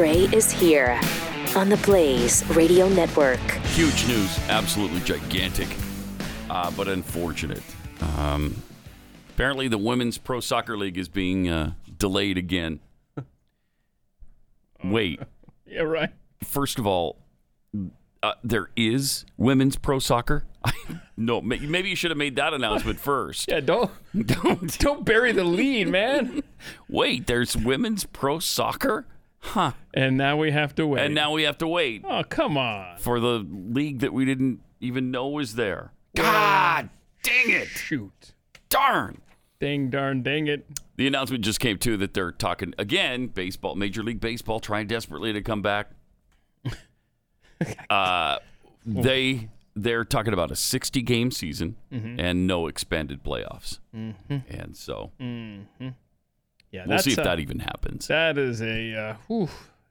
Gray is here on the Blaze Radio Network. Huge news, absolutely gigantic, uh, but unfortunate. Um, apparently, the Women's Pro Soccer League is being uh, delayed again. Wait, Yeah, right. first of all, uh, there is women's pro soccer. no, ma- maybe you should have made that announcement first. Yeah, don't Don't don't bury the lead, man. wait. There's women's pro soccer, huh? And now we have to wait. And now we have to wait oh, come on. for the league that we didn't even know was there. God dang it! Shoot. Darn. Dang darn dang it. The announcement just came too that they're talking again. Baseball, Major League Baseball, trying desperately to come back. Uh, they they're talking about a 60 game season mm-hmm. and no expanded playoffs, mm-hmm. and so mm-hmm. Yeah, we'll that's see if a- that even happens. That is a uh, whew,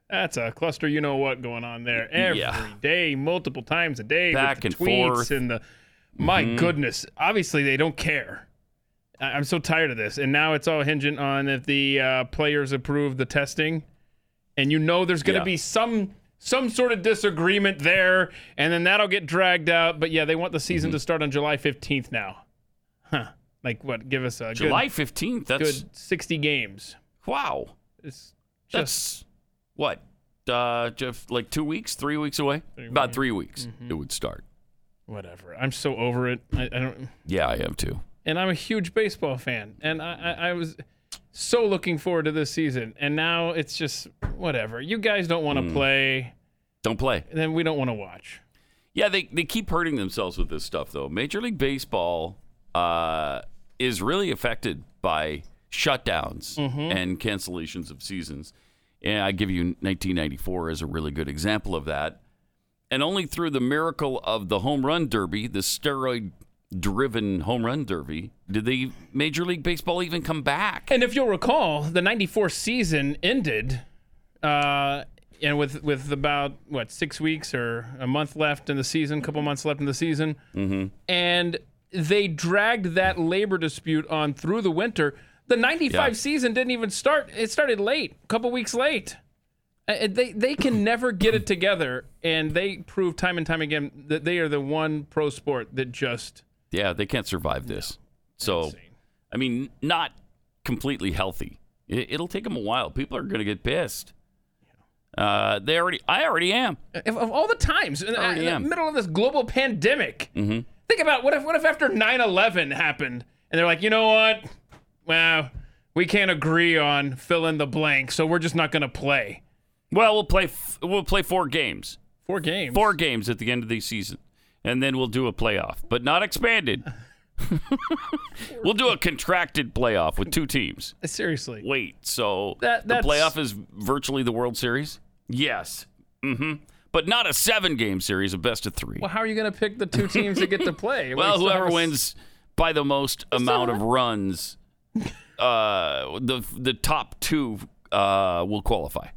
that's a cluster. You know what going on there every day, Yeah. multiple times a day, Back and tweets forth. Mm-hmm. and the. My goodness, obviously they don't care. I- I'm so tired of this, and now it's all hinging on if the uh, players approve the testing, and you know there's going to Yeah. be some some sort of disagreement there, and then that'll get dragged out. But yeah, they want the season Mm-hmm. to start on July 15th now. Huh? Like what? Give us a July good, 15th. That's good 60 games. wow. It's just That's what uh, just like two weeks, three weeks away. About three weeks, Mm-hmm. it would start. whatever. I'm so over it. I, I don't. Yeah, I am too. And I'm a huge baseball fan, and I, I, I was so looking forward to this season, and now it's just whatever. You guys don't want to Mm. play, Don't play. then we don't want to watch. Yeah, they, they keep hurting themselves with this stuff, though. Major League Baseball uh, is really affected by shutdowns and cancellations of seasons. And I give you 1994 as a really good example of that. And only through the miracle of the home run derby, the steroid driven home run derby, did the Major League Baseball even come back. And if you'll recall, the '94 season ended, uh, and with with about what six weeks or a month left in the season, a couple months left in the season, mm-hmm. and they dragged that labor dispute on through the winter. The '95 Yeah. season didn't even start; it started late, a couple weeks late. Uh, They they can never get it together, and they prove time and time again that they are the one pro sport that just Yeah, they can't survive this. So, insane. I mean, not completely healthy. It, it'll take them a while. People are going to get pissed. Uh, they already, I already am. of, of all the times in, already in the middle of this global pandemic. Mm-hmm. Think about what if what if after 9/11 happened and they're like, you know what? Well, we can't agree on fill in the blank, so we're just not going to play Well, we'll play. F- we'll play four games. four games. Four games at the end of the season, and then we'll do a playoff, but not expanded. we'll do a contracted playoff with two teams. Seriously. Wait, so That- the playoff is virtually the World Series? Yes. Mm-hmm. But not a seven-game series, a best of three. Well, how are you going to pick the two teams that get to play? Well, We whoever wins by the most amount of runs, uh, the the top two uh, will qualify.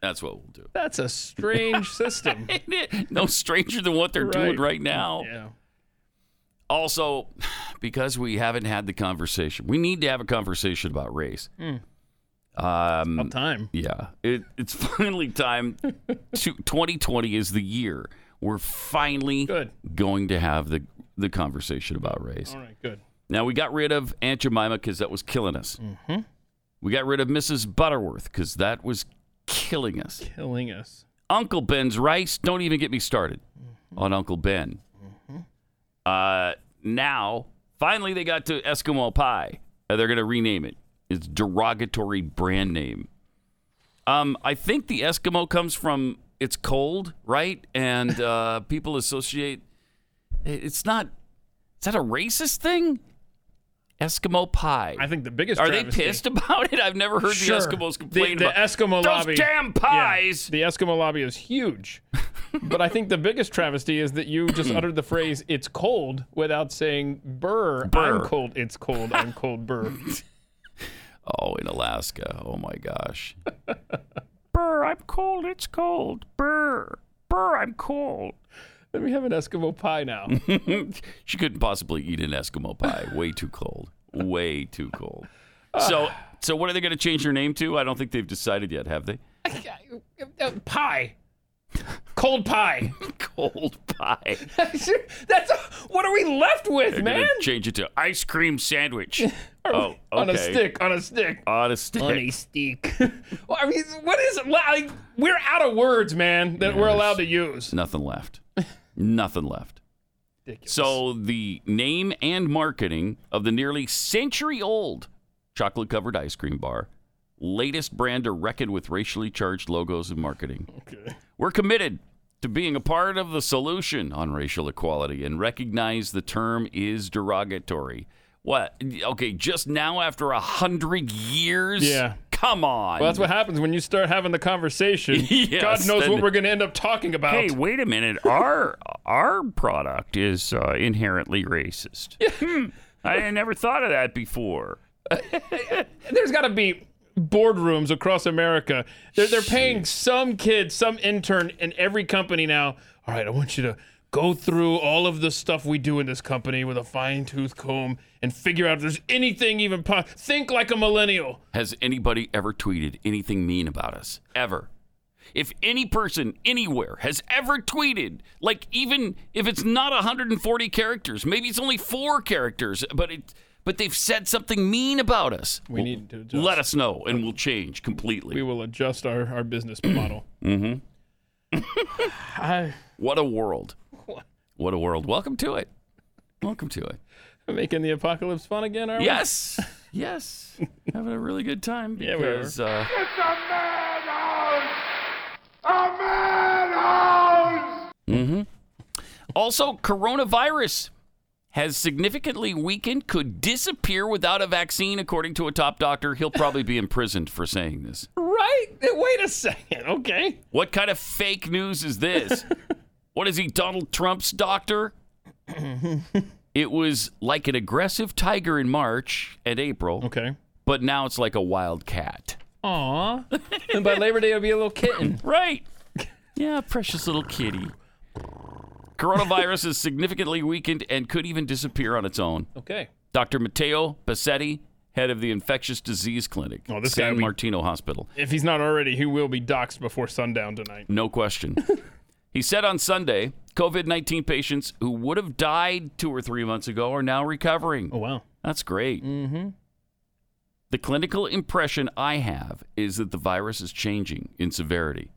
That's what we'll do. That's a strange system. no stranger than what they're doing Right. right now. yeah. Also, because we haven't had the conversation, we need to have a conversation about race. Um, About time. yeah, it, it's finally time. to, 2020 is the year we're finally Good. going to have the the conversation about race. All right, good. Now we got rid of Aunt Jemima because that was killing us. Mm-hmm. We got rid of Mrs. Butterworth because that was killing us. Killing us. Uncle Ben's rice. Don't even get me started on Uncle Ben. Uh, now, finally, they got to Eskimo pie. Uh, they're going to rename it. It's derogatory brand name. Um, I think the Eskimo comes from it's cold, right? And uh, people associate. It's not. Is that a racist thing? Eskimo pie. I think the biggest Are they pissed about it? I've never heard Sure. the Eskimos complain the, the about Eskimo those lobby. damn Yeah, pies. the Eskimo lobby is huge. but I think the biggest travesty is that you just uttered the phrase "it's cold" without saying "burr." Burr. I'm cold. It's cold. I'm cold. Burr. Oh, in Alaska. Oh my gosh. Burr, I'm cold. It's cold. Burr. Burr, I'm cold. Let me have an Eskimo pie now. she couldn't possibly eat an Eskimo pie. Way too cold. Way too cold. So, so what are they going to change her name to? I don't think they've decided yet, have they? Uh, pie. Cold pie. Cold pie. That's what are we left with, They're man? change it to ice cream sandwich. oh, okay. On a stick. On a stick. On a stick. On a stick. well, I mean, what is it? Like, we're out of words, man, that we're allowed to use. Nothing left. Nothing left. Ridiculous. So the name and marketing of the nearly century-old chocolate-covered ice cream bar, latest brand to reckon with racially charged logos and marketing. Okay. We're committed to being a part of the solution on racial equality and recognize the term is derogatory. What? Okay, just now after a hundred years? Yeah. Come on. Well, that's what happens when you start having the conversation. Yes, God knows then- what we're going to end up talking about. Hey, wait a minute. Our our product is uh, inherently racist. Hmm. I never thought of that before. There's got to be boardrooms across America. They're, they're paying some kid, some intern in every company now. All right, I want you to go through all of the stuff we do in this company with a fine tooth comb and figure out if there's anything even po- think like a millennial. Has anybody ever tweeted anything mean about us? Ever? If any person anywhere has ever tweeted, like even if it's not 140 characters, maybe it's only four characters, but it but they've said something mean about us. We need to adjust. Let us know and we'll change completely. We will adjust our, our business model. mm-hmm. I, What a world. What a world. Welcome to it. Welcome to it. making the apocalypse fun again, are we? Yes. Yes. Having a really good time Yeah, we because uh, It's a madhouse! A madhouse! Mm-hmm. Also coronavirus has significantly weakened, could disappear without a vaccine, according to a top doctor. He'll probably be imprisoned for saying this. Right? Wait a second. Okay. What kind of fake news is this? what is he, Donald Trump's doctor? it was like an aggressive tiger in March and April, Okay. but now it's like a wild cat. Aw. and by Labor Day, it'll be a little kitten. Right. Yeah, precious little kitty. Coronavirus is significantly weakened and could even disappear on its own. Okay. Dr. Matteo Bassetti, head of the infectious disease clinic, Oh, this guy San we- Martino Hospital. If he's not already, he will be doxxed before sundown tonight. No question. he said on Sunday, COVID 19 patients who would have died two or three months ago are now recovering. Oh, wow. That's great. Mm-hmm. The clinical impression I have is that the virus is changing in severity.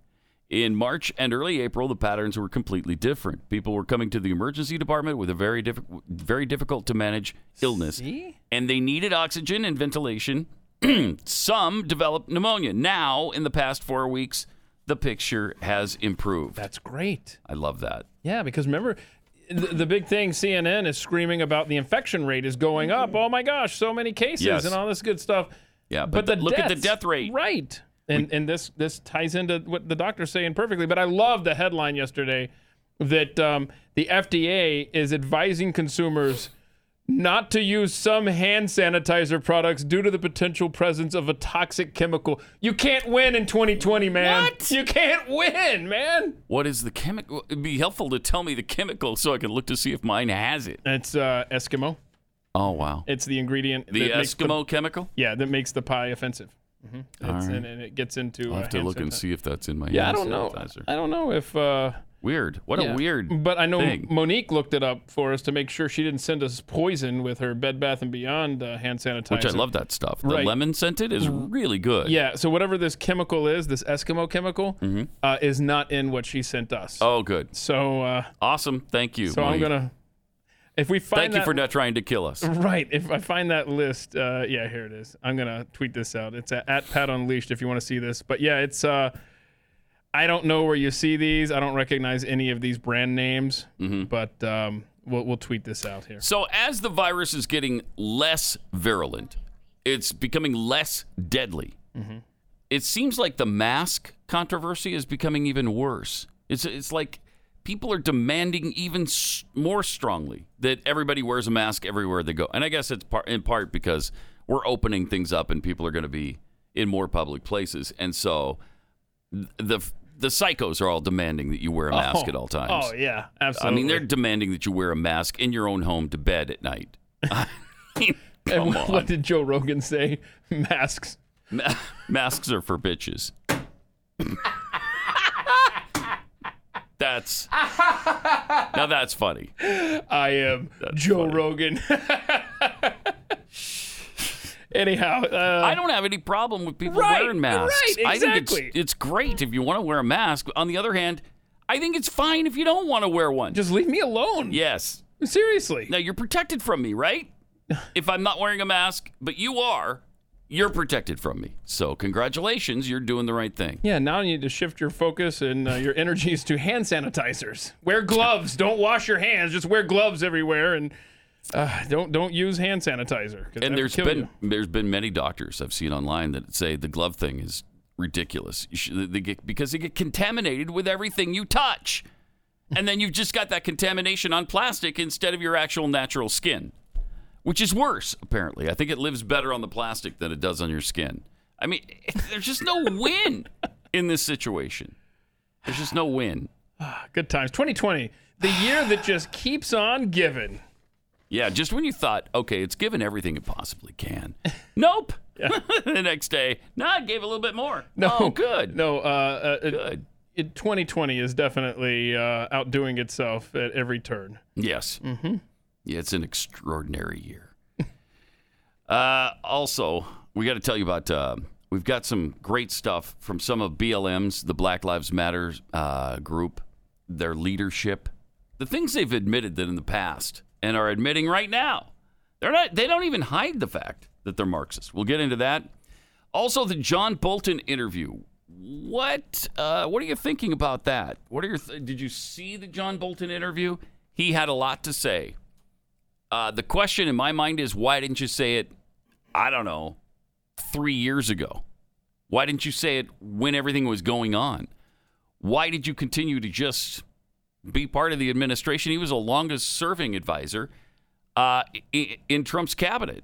In March and early April, the patterns were completely different. People were coming to the emergency department with a very, diffi- very difficult to manage illness, See? and they needed oxygen and ventilation. Some developed pneumonia. Now, in the past four weeks, the picture has improved. That's great. I love that. Yeah, because remember, the, the big thing CNN is screaming about the infection rate is going up. Oh my gosh, so many cases Yes. and all this good stuff. Yeah, But, but, the look at the deaths- death rate. Right. And and this this ties into what the doctor's saying perfectly. But I love the headline yesterday that um, the FDA is advising consumers not to use some hand sanitizer products due to the potential presence of a toxic chemical. You can't win in 2020, man. What? You can't win, man. What is the chemical? It'd be helpful to tell me the chemical so I can look to see if mine has it. It's uh, Eskimo. Oh wow, It's the ingredient. the that makes Eskimo chemical. yeah, that makes the pie offensive. Hmm It's, All right. and, and it gets into. I'll have to hand look and sanitizer. see if that's in my Yeah, I don't know. sanitizer. I don't know if. Uh, Weird. What yeah. a weird. But I know thing. Monique looked it up for us to make sure she didn't send us poison with her Bed Bath and Beyond uh, hand sanitizer. Which I love that stuff. The Right. lemon scented is really good. Yeah. So whatever this chemical is, this Eskimo chemical, uh, is not in what she sent us. Mm-hmm. Oh, good. So, uh, Awesome. Thank you. so I'm gonna. If we find Thank you for not trying to kill us. Right. If I find that list, uh, yeah, here it is. I'm gonna tweet this out. It's at, at Pat Unleashed if you want to see this. But yeah, it's. Uh, I don't know where you see these. I don't recognize any of these brand names. Mm-hmm. But um, we'll we'll tweet this out here. So as the virus is getting less virulent, it's becoming less deadly. Mm-hmm. It seems like the mask controversy is becoming even worse. It's it's like people are demanding even more strongly that everybody wears a mask everywhere they go. And I guess it's par- in part because we're opening things up and people are going to be in more public places, and so the the psychos are all demanding that you wear a mask oh. at all times. Oh yeah, absolutely. I mean, they're demanding that you wear a mask in your own home to bed at night. I mean, And what, on. what did Joe Rogan say? Masks. Ma- masks are for bitches. That's now that's funny. I am Joe funny. Rogan. Anyhow, uh, I don't have any problem with people Right, wearing masks. right, I think it's it's great if you want to wear a mask. On the other hand, I think it's fine if you don't want to wear one. just leave me alone. yes. Seriously. Now you're protected from me, right? if I'm not wearing a mask, but you are, you're protected from me. So congratulations, you're doing the right thing. Yeah, now you need to shift your focus and uh, your energies to hand sanitizers. Wear gloves. don't wash your hands. Just wear gloves everywhere, and uh, don't don't use hand sanitizer. And there's been you. there's been many doctors I've seen online that say the glove thing is ridiculous. You should, they get, because they get contaminated with everything you touch, and then you've just got that contamination on plastic instead of your actual natural skin, which is worse apparently. I think it lives better on the plastic than it does on your skin. I mean, there's just no win in this situation. There's just no win. good times. 2020, the year that just keeps on giving. Yeah, just when you thought, okay, it's given everything it possibly can. Nope. the next day, nah, it gave a little bit more. No, oh, good. No, uh, uh, Good. it, 2020 is definitely uh, outdoing itself at every turn. Yes. Mm-hmm. Yeah, it's an extraordinary year. uh, also, we got to tell you about. Uh, we've got some great stuff from some of BLM's, the Black Lives Matter uh, group, their leadership, the things they've admitted that in the past and are admitting right now. They're not. They don't even hide the fact that they're Marxists. We'll get into that. Also, the John Bolton interview. What uh, what are you thinking about that? What are your th- did you see the John Bolton interview? He had a lot to say. Uh, the question in my mind is why didn't you say it? I don't know, three years ago. Why didn't you say it when everything was going on? Why did you continue to just be part of the administration? He was the longest serving advisor uh, in Trump's cabinet.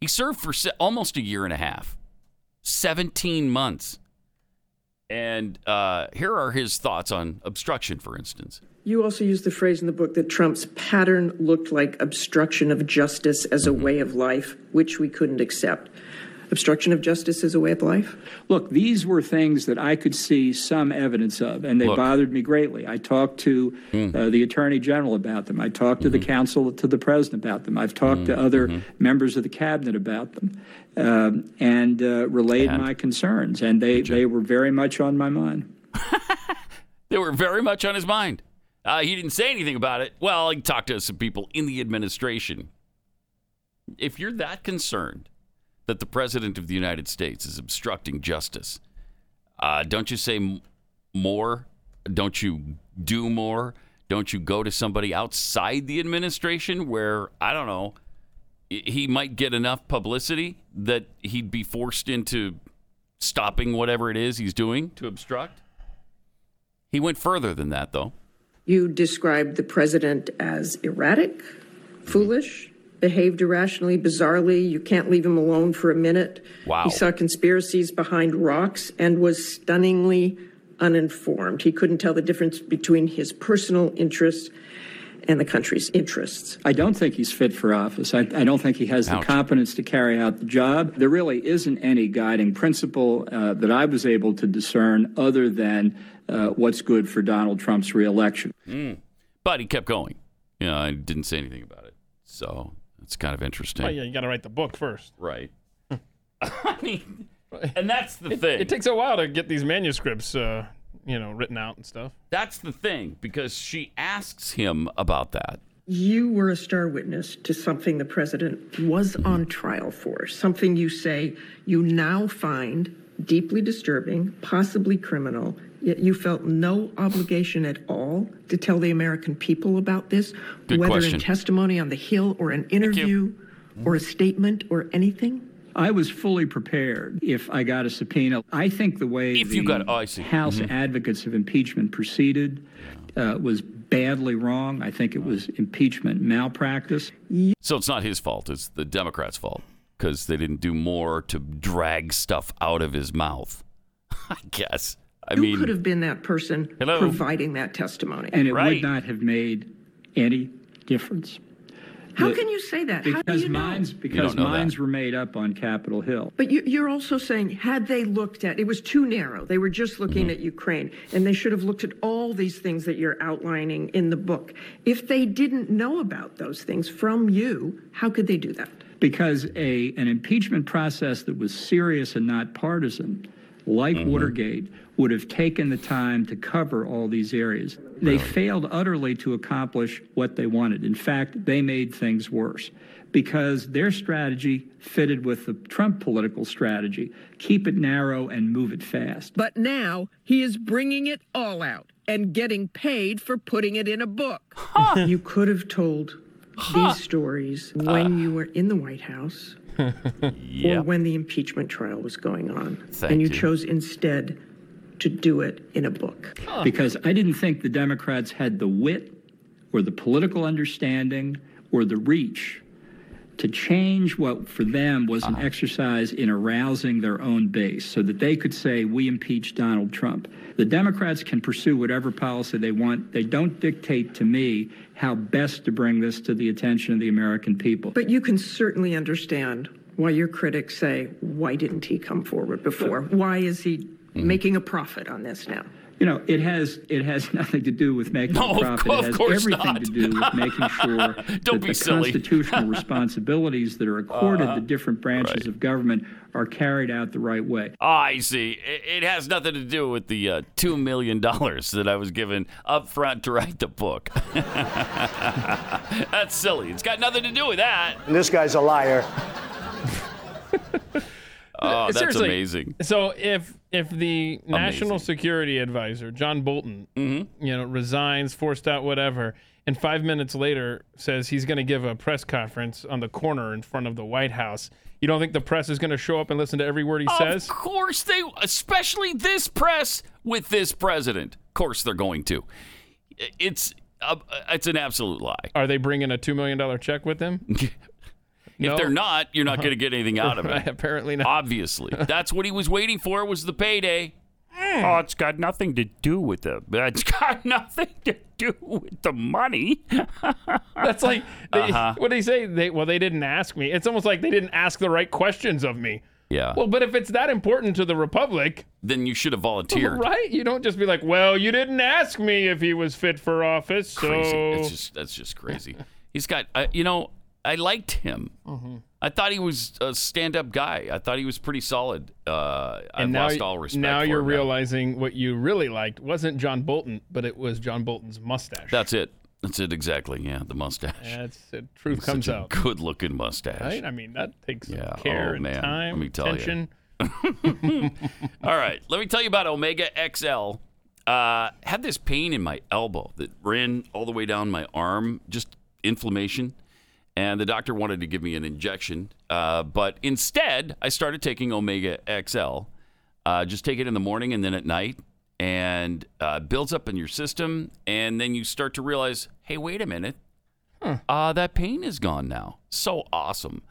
He served for almost a year and a half, 17 months. And uh, here are his thoughts on obstruction, for instance. You also use the phrase in the book that Trump's pattern looked like obstruction of justice as a way of life, which we couldn't accept. Obstruction of justice as a way of life? Look, these were things that I could see some evidence of, and they Look. bothered me greatly. I talked to uh, the Attorney General about them. I talked to the counsel to the President about them. I've talked to other members of the Cabinet about them um, and uh, relayed And? my concerns, and they, they were very much on my mind. They were very much on his mind. Uh, he didn't say anything about it. Well, he talked to some people in the administration. If you're that concerned that the President of the United States is obstructing justice, uh, don't you say m- more? Don't you do more? Don't you go to somebody outside the administration where, I don't know, he might get enough publicity that he'd be forced into stopping whatever it is he's doing to obstruct? He went further than that, though. You described the president as erratic, foolish, behaved irrationally, bizarrely. You can't leave him alone for a minute. Wow. He saw conspiracies behind rocks and was stunningly uninformed. He couldn't tell the difference between his personal interests and the country's interests. I don't think he's fit for office. I, I don't think he has Ouch. the competence to carry out the job. There really isn't any guiding principle uh, that I was able to discern other than uh, what's good for Donald Trump's reelection. But he kept going. You know, I didn't say anything about it. So it's kind of interesting. Oh yeah, you got to write the book first. Right. I mean, and that's the thing. It takes a while to get these manuscripts, uh, you know, written out and stuff. that's the thing because she asks him about that. You were a star witness to something the president was on trial for, something you say you now find deeply disturbing, possibly criminal, yet you felt no obligation at all to tell the American people about this, Good whether question. in testimony on the Hill or an interview or a statement or anything? I was fully prepared if I got a subpoena. I think the way If the you got- oh, I see. House advocates of impeachment proceeded uh, was badly wrong. I think it was impeachment malpractice. So it's not his fault. It's the Democrats' fault because they didn't do more to drag stuff out of his mouth. I guess. I Who mean, could have been that person Hello? providing that testimony? and it Right. would not have made any difference. How can you say that? How do Because you know? mines, because know that. were made up on Capitol Hill. But you, you're also saying, had they looked at, it was too narrow. They were just looking Mm-hmm. at Ukraine, and they should have looked at all these things that you're outlining in the book. If they didn't know about those things from you, how could they do that? because a an impeachment process that was serious and not partisan, like Watergate, would have taken the time to cover all these areas. They failed utterly to accomplish what they wanted. In fact, they made things worse because their strategy fitted with the Trump political strategy: keep it narrow and move it fast. But now he is bringing it all out and getting paid for putting it in a book. You could have told these stories when ah. you were in the White House or when the impeachment trial was going on. Thank and you, you. chose instead to do it in a book. because I didn't think the Democrats had the wit or the political understanding or the reach to change what for them was an ah. exercise in arousing their own base so that they could say, We impeach Donald Trump. The Democrats can pursue whatever policy they want. They don't dictate to me how best to bring this to the attention of the American people. But you can certainly understand why your critics say, why didn't he come forward before? Why is he. Making a profit on this now? You know, it has it has nothing to do with making No, a of profit. co- of it has course everything not. to do with making sure Don't that be the silly. constitutional responsibilities that are accorded the different branches Uh-huh. Right. of government are carried out the right way. I see. It, it has nothing to do with the uh, $2 million that I was given up front to write the book. That's silly. It's got nothing to do with that. And this guy's a liar. Oh, that's Seriously. amazing. So if if the national security advisor John Bolton, Mm-hmm. you know, resigns, forced out, whatever, and five minutes later says he's going to give a press conference on the corner in front of the White House, you don't think the press is going to show up and listen to every word he says? Of course they, especially this press with this president. Of course they're going to. It's uh, it's an absolute lie. Are they bringing a two million dollar check with them? If they're not, you're not going to get anything out of it. Apparently not. Obviously, that's what he was waiting for was the payday. Oh, it's got nothing to do with the. It's got nothing to do with the money. That's like they, Uh-huh. what do they say? They well, they didn't ask me. It's almost like they didn't ask the right questions of me. Yeah. Well, but if it's that important to the republic, then you should have volunteered. right? You don't just be like, "Well, you didn't ask me if he was fit for office." So Crazy. It's just that's just crazy. He's got. Uh, you know, I liked him. Mm-hmm. I thought he was a stand-up guy. I thought he was pretty solid. Uh, I've now, lost all respect. now you're realizing what you really liked wasn't John Bolton, but it was John Bolton's mustache. That's it. That's it exactly. Yeah, the mustache. That's the truth comes Such a out. good-looking mustache. Right? I mean, that takes Yeah. care Oh, and man. time, Let me tell you. attention. All right, let me tell you about Omega XL. Uh, had this pain in my elbow that ran all the way down my arm, just inflammation. And the doctor wanted to give me an injection, uh, but instead, I started taking Omega XL. Uh, just take it in the morning and then at night, and uh, builds up in your system. And then you start to realize, hey, wait a minute, uh, that pain is gone now. So awesome.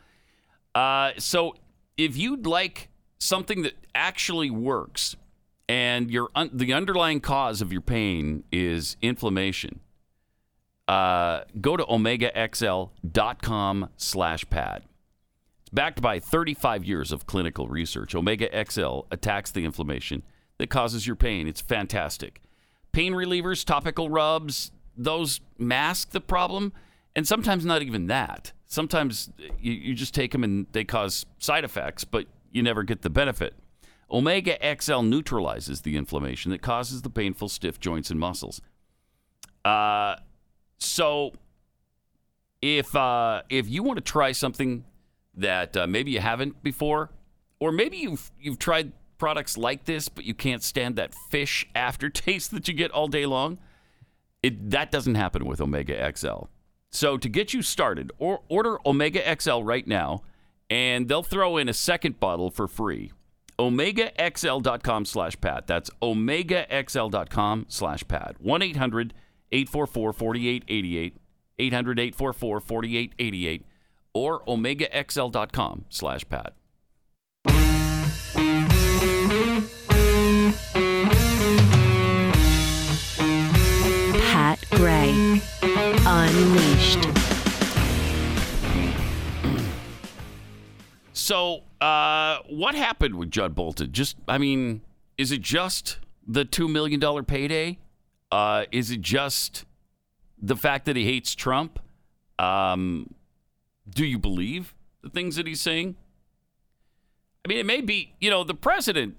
Uh, so if you'd like something that actually works and your un- the underlying cause of your pain is inflammation, uh, go to omegaxl.com slash Pat. It's backed by 35 years of clinical research. Omega XL attacks the inflammation that causes your pain. It's fantastic. Pain relievers, topical rubs, those mask the problem, and sometimes not even that. Sometimes you, you just take them and they cause side effects, but you never get the benefit. Omega XL neutralizes the inflammation that causes the painful stiff joints and muscles. Uh, so if uh, if you want to try something that uh, maybe you haven't before, or maybe you've you've tried products like this, but you can't stand that fish aftertaste that you get all day long, it that doesn't happen with Omega XL. So to get you started, or order Omega XL right now, and they'll throw in a second bottle for free. OmegaXL.com slash. That's OmegaXL.com slash Pat. 1 800 844 4888. 800 844 4888. Or OmegaXL.com slash Pat. Pat Gray Unleashed. So, uh, what happened with Judd Bolton? Just, I mean, is it just the $2 million payday? Uh, is it just the fact that he hates Trump? Um, do you believe the things that he's saying? I mean, it may be, you know, the president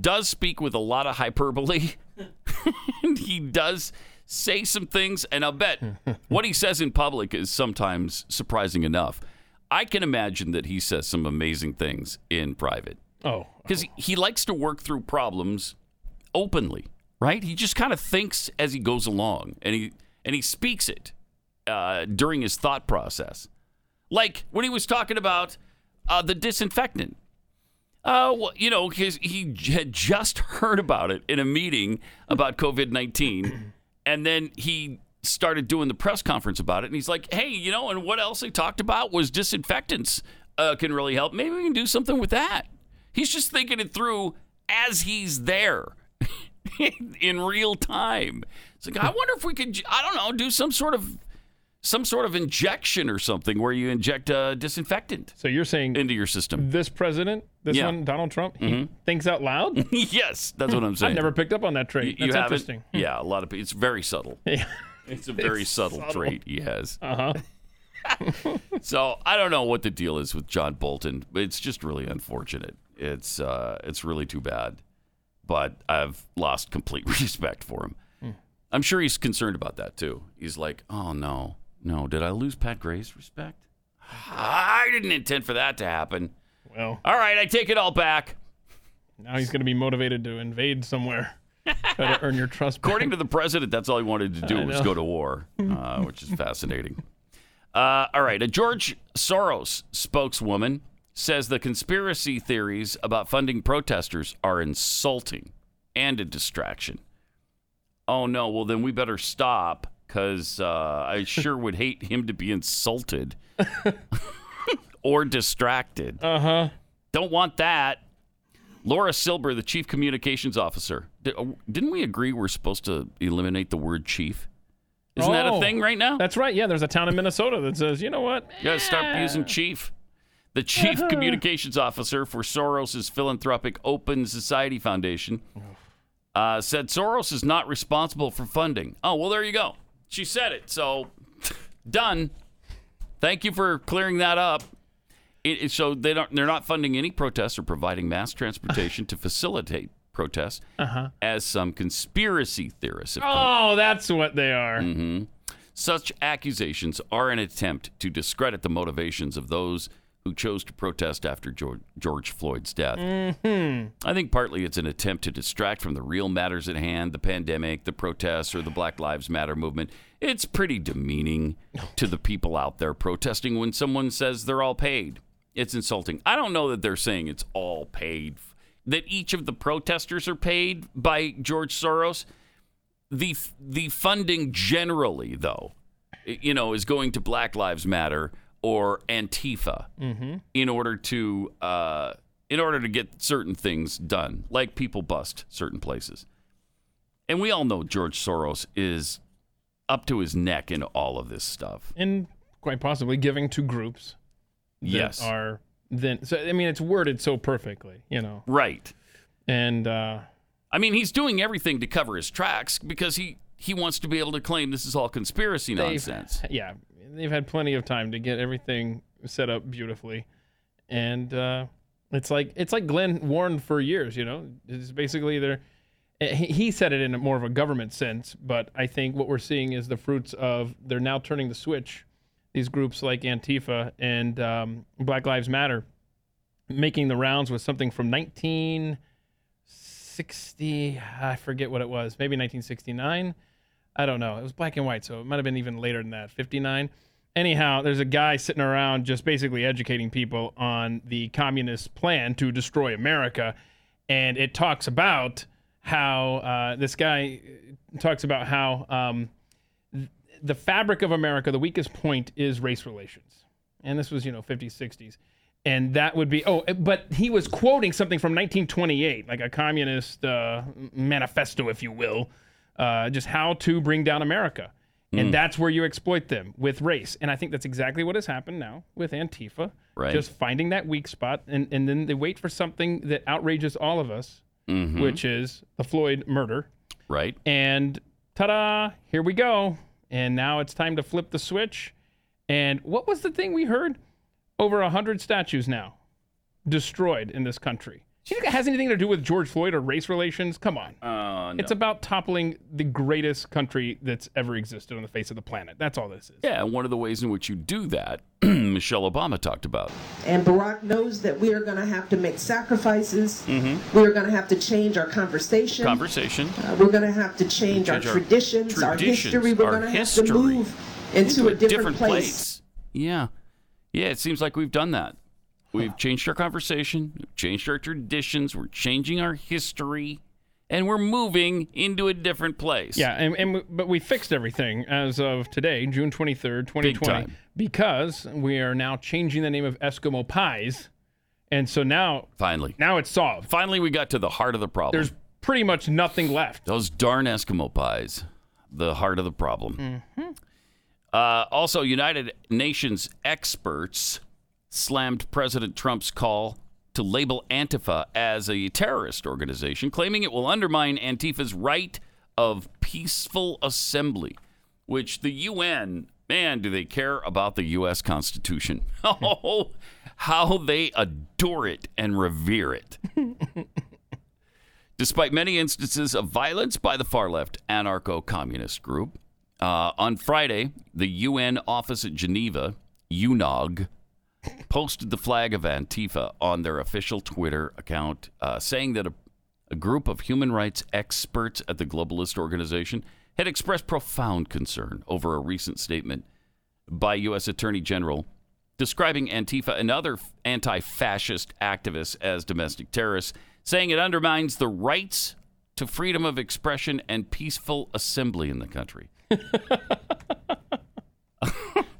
does speak with a lot of hyperbole. and he does say some things, and I'll bet what he says in public is sometimes surprising enough. I can imagine that he says some amazing things in private Oh, because he likes to work through problems openly, right? He just kind of thinks as he goes along, and he and he speaks it uh, during his thought process, like when he was talking about uh, the disinfectant. Uh, well, you know, his, he had just heard about it in a meeting about COVID nineteen, and then he started doing the press conference about it, and he's like, "Hey, you know, and what else they talked about was disinfectants uh, can really help. Maybe we can do something with that." He's just thinking it through as he's there in real time. It's like I wonder if we could, I don't know, do some sort of some sort of injection or something where you inject a disinfectant so you're saying into your system. this president, this Yeah. Mm-hmm. one, Donald Trump, he thinks out loud? yes, that's what I'm saying. I've never picked up on that trait. you That's haven't? interesting. Yeah, a lot of people. It's very subtle. Yeah. It's a very It's subtle, subtle. trait he has. Uh huh. So I don't know what the deal is with John Bolton. but It's just really unfortunate. It's uh, it's really too bad. But I've lost complete respect for him. Hmm. I'm sure he's concerned about that too. He's like, oh no, no, did I lose Pat Gray's respect? I didn't intend for that to happen. Well, All right, I take it all back. now he's going to be motivated to invade somewhere. Try to earn your trust. back. According to the president, that's all he wanted to do was go to war, uh, which is fascinating. Uh, all right, a George Soros spokeswoman says the conspiracy theories about funding protesters are insulting and a distraction. Oh no, well then we better stop because uh, I sure would hate him to be insulted or distracted. Uh huh. Don't want that. Laura Silber, the chief communications officer. Uh, Didn't we agree we're supposed to eliminate the word chief? Isn't that a Oh, thing right now? That's right. Yeah, there's a town in Minnesota that says, you know what? You gotta start using chief. The chief communications officer for Soros' philanthropic Open Society Foundation uh, said Soros is not responsible for funding. Oh, well, there you go. She said it. So, done. Thank you for clearing that up. It, it- so they don't, they're not funding any protests or providing mass transportation to facilitate protests, as some conspiracy theorists have. Oh, that's what they are. Mm-hmm. Such accusations are an attempt to discredit the motivations of those who chose to protest after George, George Floyd's death. Mm-hmm. I think partly it's an attempt to distract from the real matters at hand the pandemic, the protests, or the Black Lives Matter movement. It's pretty demeaning to the people out there protesting when someone says they're all paid. It's insulting. I don't know that they're saying it's all paid, that each of the protesters are paid by George Soros the the funding generally though you know is going to black lives matter or antifa in order to uh, in order to get certain things done like people bust certain places. And we all know george soros is up to his neck in all of this stuff. And quite possibly giving to groups that yes. are then. So, I mean, it's worded so perfectly, you know. right. And, uh, i mean he's doing everything to cover his tracks because he he wants to be able to claim this is all conspiracy nonsense. Yeah, they've had plenty of time to get everything set up beautifully, and uh, it's like it's like Glenn warned for years. You know, it's basically they're. He he said it in more of a government sense, but I think what we're seeing is the fruits of they're now turning the switch. These groups like Antifa and um, Black Lives Matter making the rounds with something from 1960. I forget what it was. Maybe 1969. I don't know. It was black and white, so it might have been even later than that, 59. Anyhow, there's a guy sitting around just basically educating people on the communist plan to destroy America. And it talks about how uh, this guy talks about how um, th- the fabric of America, the weakest point is race relations. And this was, you know, 50s, 60s. And that would be, oh, but he was quoting something from 1928, like a communist uh, manifesto, if you will, uh, just how to bring down America. And that's where you exploit them with race. And I think that's exactly what has happened now with Antifa. Right. Just finding that weak spot. And, and then they wait for something that outrages all of us, Mm-hmm. which is the Floyd murder. Right. And ta da, here we go. And now it's time to flip the switch. And what was the thing we heard? Over 100 statues now destroyed in this country. Do you think it has anything to do with George Floyd or race relations? Come on. Uh, no. It's about toppling the greatest country that's ever existed on the face of the planet. That's all this is. yeah, and one of the ways in which you do that, Michelle Obama talked about. And Barack knows that we are going to have to make sacrifices. Mm-hmm. We're going to have to change our conversation. Conversation. Uh, we're going to have to change, our, Change our traditions, our history. We're going to have to move into, a different, place. Yeah. Yeah, it seems like we've done that. We've changed our conversation, we've changed our traditions, we're changing our history, and we're moving into a different place. Yeah, and, and but we fixed everything as of today, June 23rd, 2020, time. because we are now changing the name of Eskimo Pies. And so now Finally. now it's solved. Finally, we got to the heart of the problem. There's pretty much nothing left. Those darn Eskimo pies, the heart of the problem. Uh, also, United Nations experts slammed President Trump's call to label Antifa as a terrorist organization, claiming it will undermine Antifa's right of peaceful assembly, which the UN, man, do they care about the U.S. Constitution. Oh, how they adore it and revere it. Despite many instances of violence by the far left anarcho communist group, uh, on Friday, the UN office at Geneva, UNOG, posted the flag of Antifa on their official Twitter account, uh, saying that a, a group of human rights experts at the globalist organization had expressed profound concern over a recent statement by U.S. Attorney General describing Antifa and other anti fascist activists as domestic terrorists, saying it undermines the rights to freedom of expression and peaceful assembly in the country.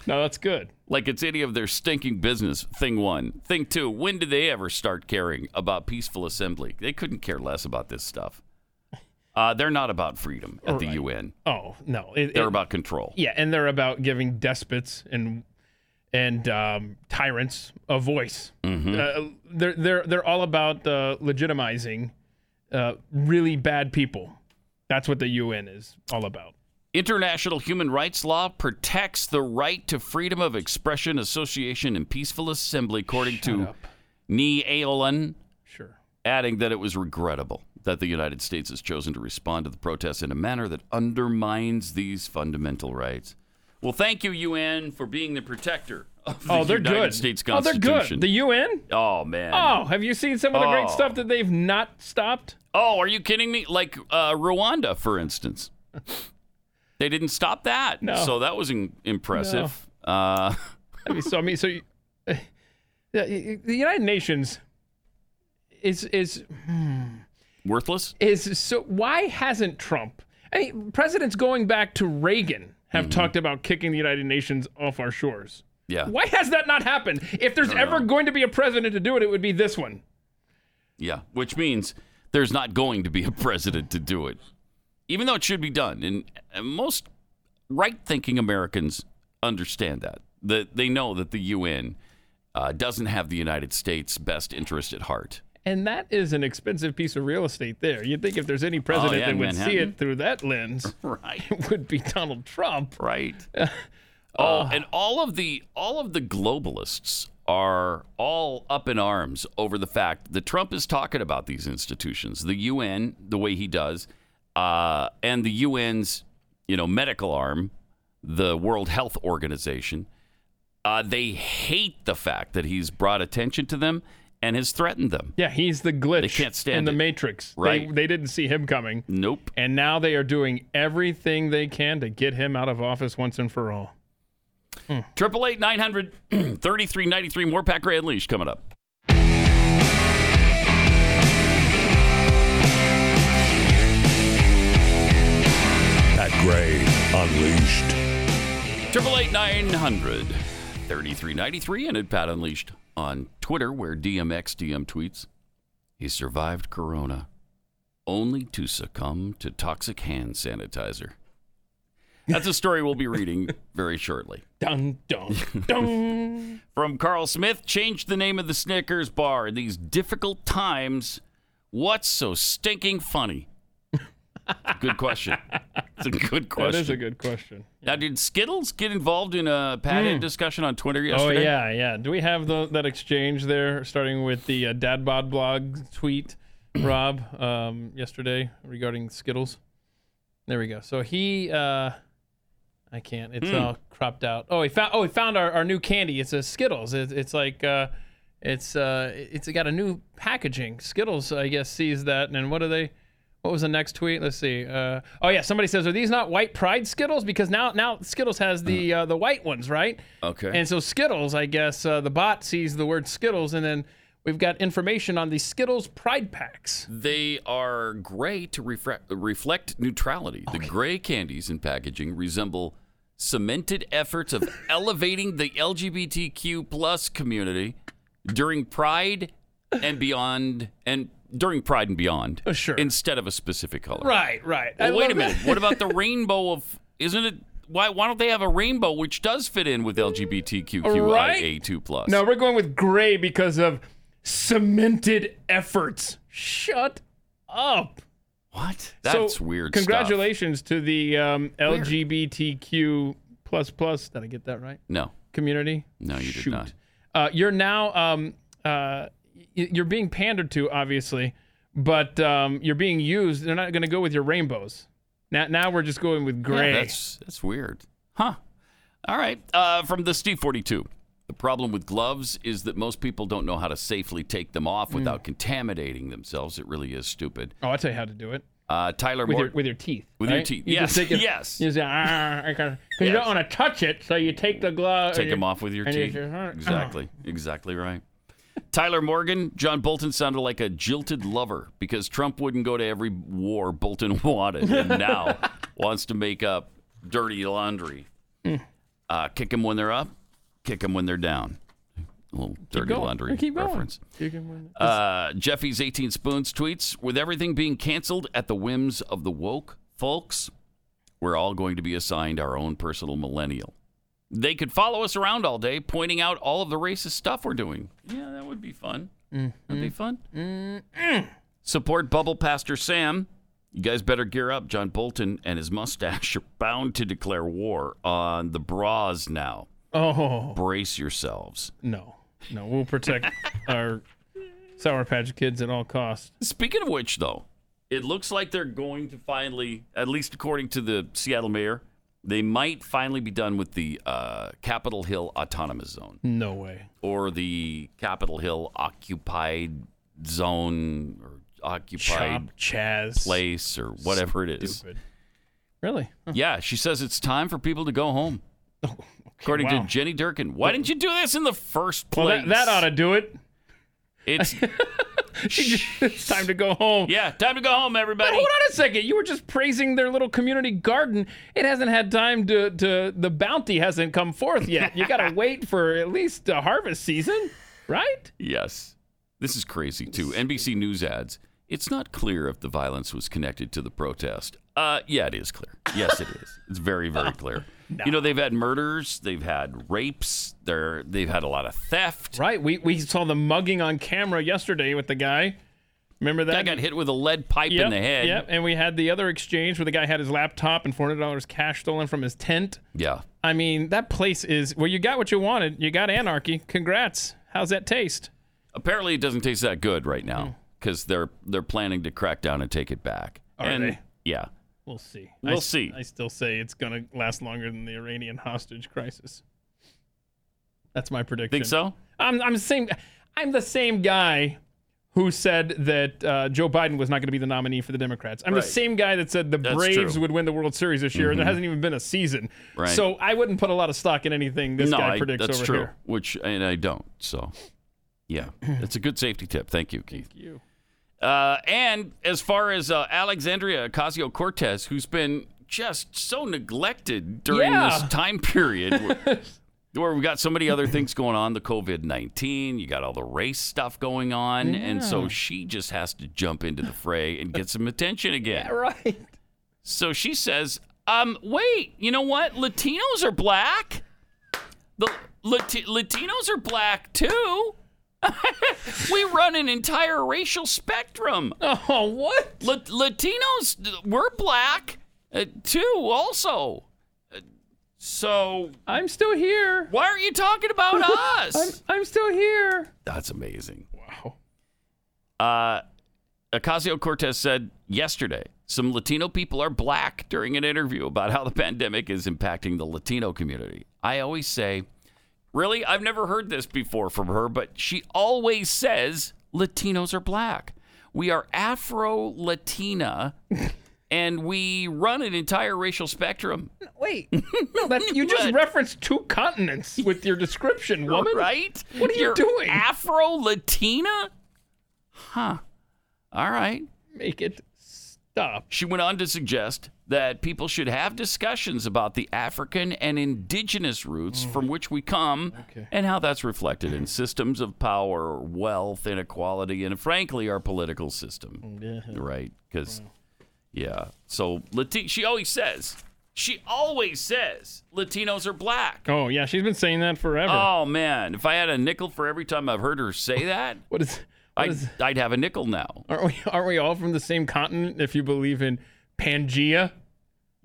No, that's good. Like it's any of their stinking business. Thing one. Thing two, when did they ever start caring about peaceful assembly? They couldn't care less about this stuff. Uh, they're not about freedom at the UN. Oh, no. It- They're it- about control. Yeah, and they're about giving despots and and um, tyrants a voice. Uh, they're they're they're all about uh, legitimizing uh, really bad people. That's what the UN is all about. International human rights law protects the right to freedom of expression, association, and peaceful assembly, according to Ni Aolan, Sure. adding that it was regrettable that the United States has chosen to respond to the protests in a manner that undermines these fundamental rights. Well, thank you, UN, for being the protector of the Oh, they're United good. States oh, they're Constitution. good. The UN. Oh, man. Oh, have you seen some of the Oh. great stuff that they've not stopped? Oh, are you kidding me? Like uh, Rwanda, for instance. they didn't stop that. No. So that was in- impressive. Uh, I mean, so I mean, so you, the the United Nations is is worthless? is so why hasn't Trump? I mean, presidents going back to Reagan have talked about kicking the United Nations off our shores. Yeah. Why has that not happened? If there's ever going to be a president to do it, it would be this one. Yeah, which means there's not going to be a president to do it, even though it should be done. And uh, most right-thinking Americans understand that. That they know that the UN uh, doesn't have the United States' best interest at heart. And that is an expensive piece of real estate there. You'd think if there's any president Oh, yeah, that would see it through that lens, Right. it would be Donald Trump. Right. oh, and all of the all of the globalists are all up in arms over the fact that Trump is talking about these institutions, the UN, the way he does, uh, and the UN's you know medical arm, the World Health Organization. Uh, they hate the fact that he's brought attention to them and has threatened them. Yeah, he's the glitch They can't stand in the it. Matrix. Right. They, they didn't see him coming. Nope. And now they are doing everything they can to get him out of office once and for all. Triple eight nine hundred thirty three ninety three. More Pat Gray Unleashed coming up. Gray Unleashed. Triple eight nine hundred thirty three ninety three and at Pat Unleashed on Twitter, where DMXDM tweets, he survived Corona only to succumb to toxic hand sanitizer. That's a story we'll be reading very shortly. Dun dun dun. From Carl Smith, change the name of the Snickers bar in these difficult times. What's so stinking funny? Good question. It's a good question. that is a good question. Now, did Skittles get involved in a patent discussion on Twitter yesterday? Oh yeah, yeah. Do we have the, that exchange there, starting with the uh, Dad Bod blog tweet, Rob, um, yesterday regarding Skittles? There we go. So he, uh, I can't. It's all cropped out. Oh, he found. Oh, he found our, our new candy. It's a Skittles. It's, it's like, uh, it's uh, it's got a new packaging. Skittles, I guess, sees that, and what do they? What was the next tweet? Let's see. Uh, oh yeah, somebody says, "Are these not white Pride Skittles?" Because now now Skittles has the uh, the white ones, right? Okay. And so Skittles, I guess, uh, the bot sees the word Skittles, and then we've got information on the Skittles Pride packs. They are gray to refre- reflect neutrality. The gray candies in packaging resemble cemented efforts of elevating the LGBTQ plus community during Pride and beyond, and during Pride and beyond, Oh, sure. instead of a specific color. Right, right. Well, I wait a minute. that. What about the rainbow of? Isn't it? Why? Why don't they have a rainbow which does fit in with LGBTQIA2 plus? No, we're going with gray because of cemented efforts. Shut up. What? That's so, weird. stuff. Congratulations to the um, LGBTQ plus plus. Did I get that right? No, Community. no, you did not. Uh, you're now um, uh, you're being pandered to, obviously, but um, you're being used. They're not going to go with your rainbows. Now, now we're just going with gray. Yeah, that's that's weird, huh? All right. Uh, from the Steve Forty Two. The problem with gloves is that most people don't know how to safely take them off Hmm. without contaminating themselves. It really is stupid. oh, I'll tell you how to do it Uh, Tyler with Moore. your with your teeth. With your teeth. You Yes, just it- yes. You say, ah, because you don't want to touch it, so you take the glove. Take them off with your teeth. just, ah. Exactly. Exactly right. Tyler Morgan, John Bolton sounded like a jilted lover because Trump wouldn't go to every war Bolton wanted and now wants to make up dirty laundry. Hmm. Uh, kick them when they're up, kick them when they're down. A little dirty going. laundry Keep reference. Uh, Jeffy's 18 Spoons tweets With everything being canceled at the whims of the woke folks, we're all going to be assigned our own personal millennial. They could follow us around all day, pointing out all of the racist stuff we're doing. Yeah, that would be fun. That'd be fun. Mm-hmm. Support Bubble Pastor Sam. You guys better gear up. John Bolton and his mustache are bound to declare war on the bras now. Oh Brace yourselves. no, no, we'll protect our Sour Patch Kids at all costs. Speaking of which, though, it looks like they're going to finally, at least according to the Seattle mayor, they might finally be done with the uh, Capitol Hill Autonomous Zone No way. or the Capitol Hill Occupied Zone or Occupied Chop Chaz. Place or whatever it is. Stupid. Really? Huh. Yeah, she says it's time for people to go home. According wow. to Jenny Durkan, why didn't you do this in the first place? Well, that, that ought to do it. It's it's time to go home. yeah, time to go home, But everybody. hold on a second. You were just praising their little community garden. It hasn't had time to, to the bounty hasn't come forth yet. You got to wait for at least a harvest season, right? Yes. This is crazy, too. NBC News adds It's not clear if the violence was connected to the protest. Uh, yeah, it is clear. Yes, it is. It's very, very clear. You know, they've had murders, they've had rapes, they're, they've had a lot of theft. Right. We we saw the mugging on camera yesterday with the guy. Remember that? Guy got hit with a lead pipe Yep, in the head. Yep. And we had the other exchange where the guy had his laptop and four hundred dollars cash stolen from his tent. Yeah. I mean, that place is well. You got what you wanted. You got anarchy. Congrats. How's that taste? Apparently, it doesn't taste that good right now hmm. because they're they're planning to crack down and take it back. Are and they? yeah, We'll see. We'll I see. I still say it's going to last longer than the Iranian hostage crisis. That's my prediction. think so? I'm, I'm the same. I'm the same guy who said that uh, Joe Biden was not going to be the nominee for the Democrats. I'm Right. the same guy that said the That's Braves true. Mm-hmm. would win the World Series this year, and there hasn't even been a season. Right. So I wouldn't put a lot of stock in anything this no, guy I, predicts that's over true. here. Which and I don't. So, yeah, it's a good safety tip. Thank you, Keith. You. Uh, and as far as uh, Alexandria Ocasio Cortez, who's been just so neglected during Yeah. this time period, where, where we've got so many other things going on the COVID 19, you got all the race stuff going on. And so she just has to jump into the fray and get some attention again. Right. So she says, Um, wait, you know what? Latinos are black. The Lati- Latinos are black too. we run an entire racial spectrum. Oh, what? La- Latinos, we're black uh, too, also. Uh, so I'm still here. why aren't you talking about I'm, us? I'm still here. That's amazing. Wow. Uh, Ocasio Cortez said yesterday some Latino people are black during an interview about how the pandemic is impacting the Latino community. I always say, really? I've never heard this before from her, but she always says Latinos are black. We are Afro Latina. And we run an entire racial spectrum, Wait. No, that you just referenced two continents with your description, woman. right? What are you You're doing? Afro Latina? Huh. All right. Make it stop. She went on to suggest that people should have discussions about the African and indigenous roots from mm. which we come Okay. and how that's reflected in systems of power, wealth, inequality, and frankly, our political system. Mm, right? Because, mm. yeah. So, Lati- she always says, she always says Latinos are black. Oh yeah, she's been saying that forever. Oh, man. If I had a nickel for every time I've heard her say that, what is? What I'd, is? I'd have a nickel now. Aren't we? Aren't we all from the same continent? If you believe in Pangea,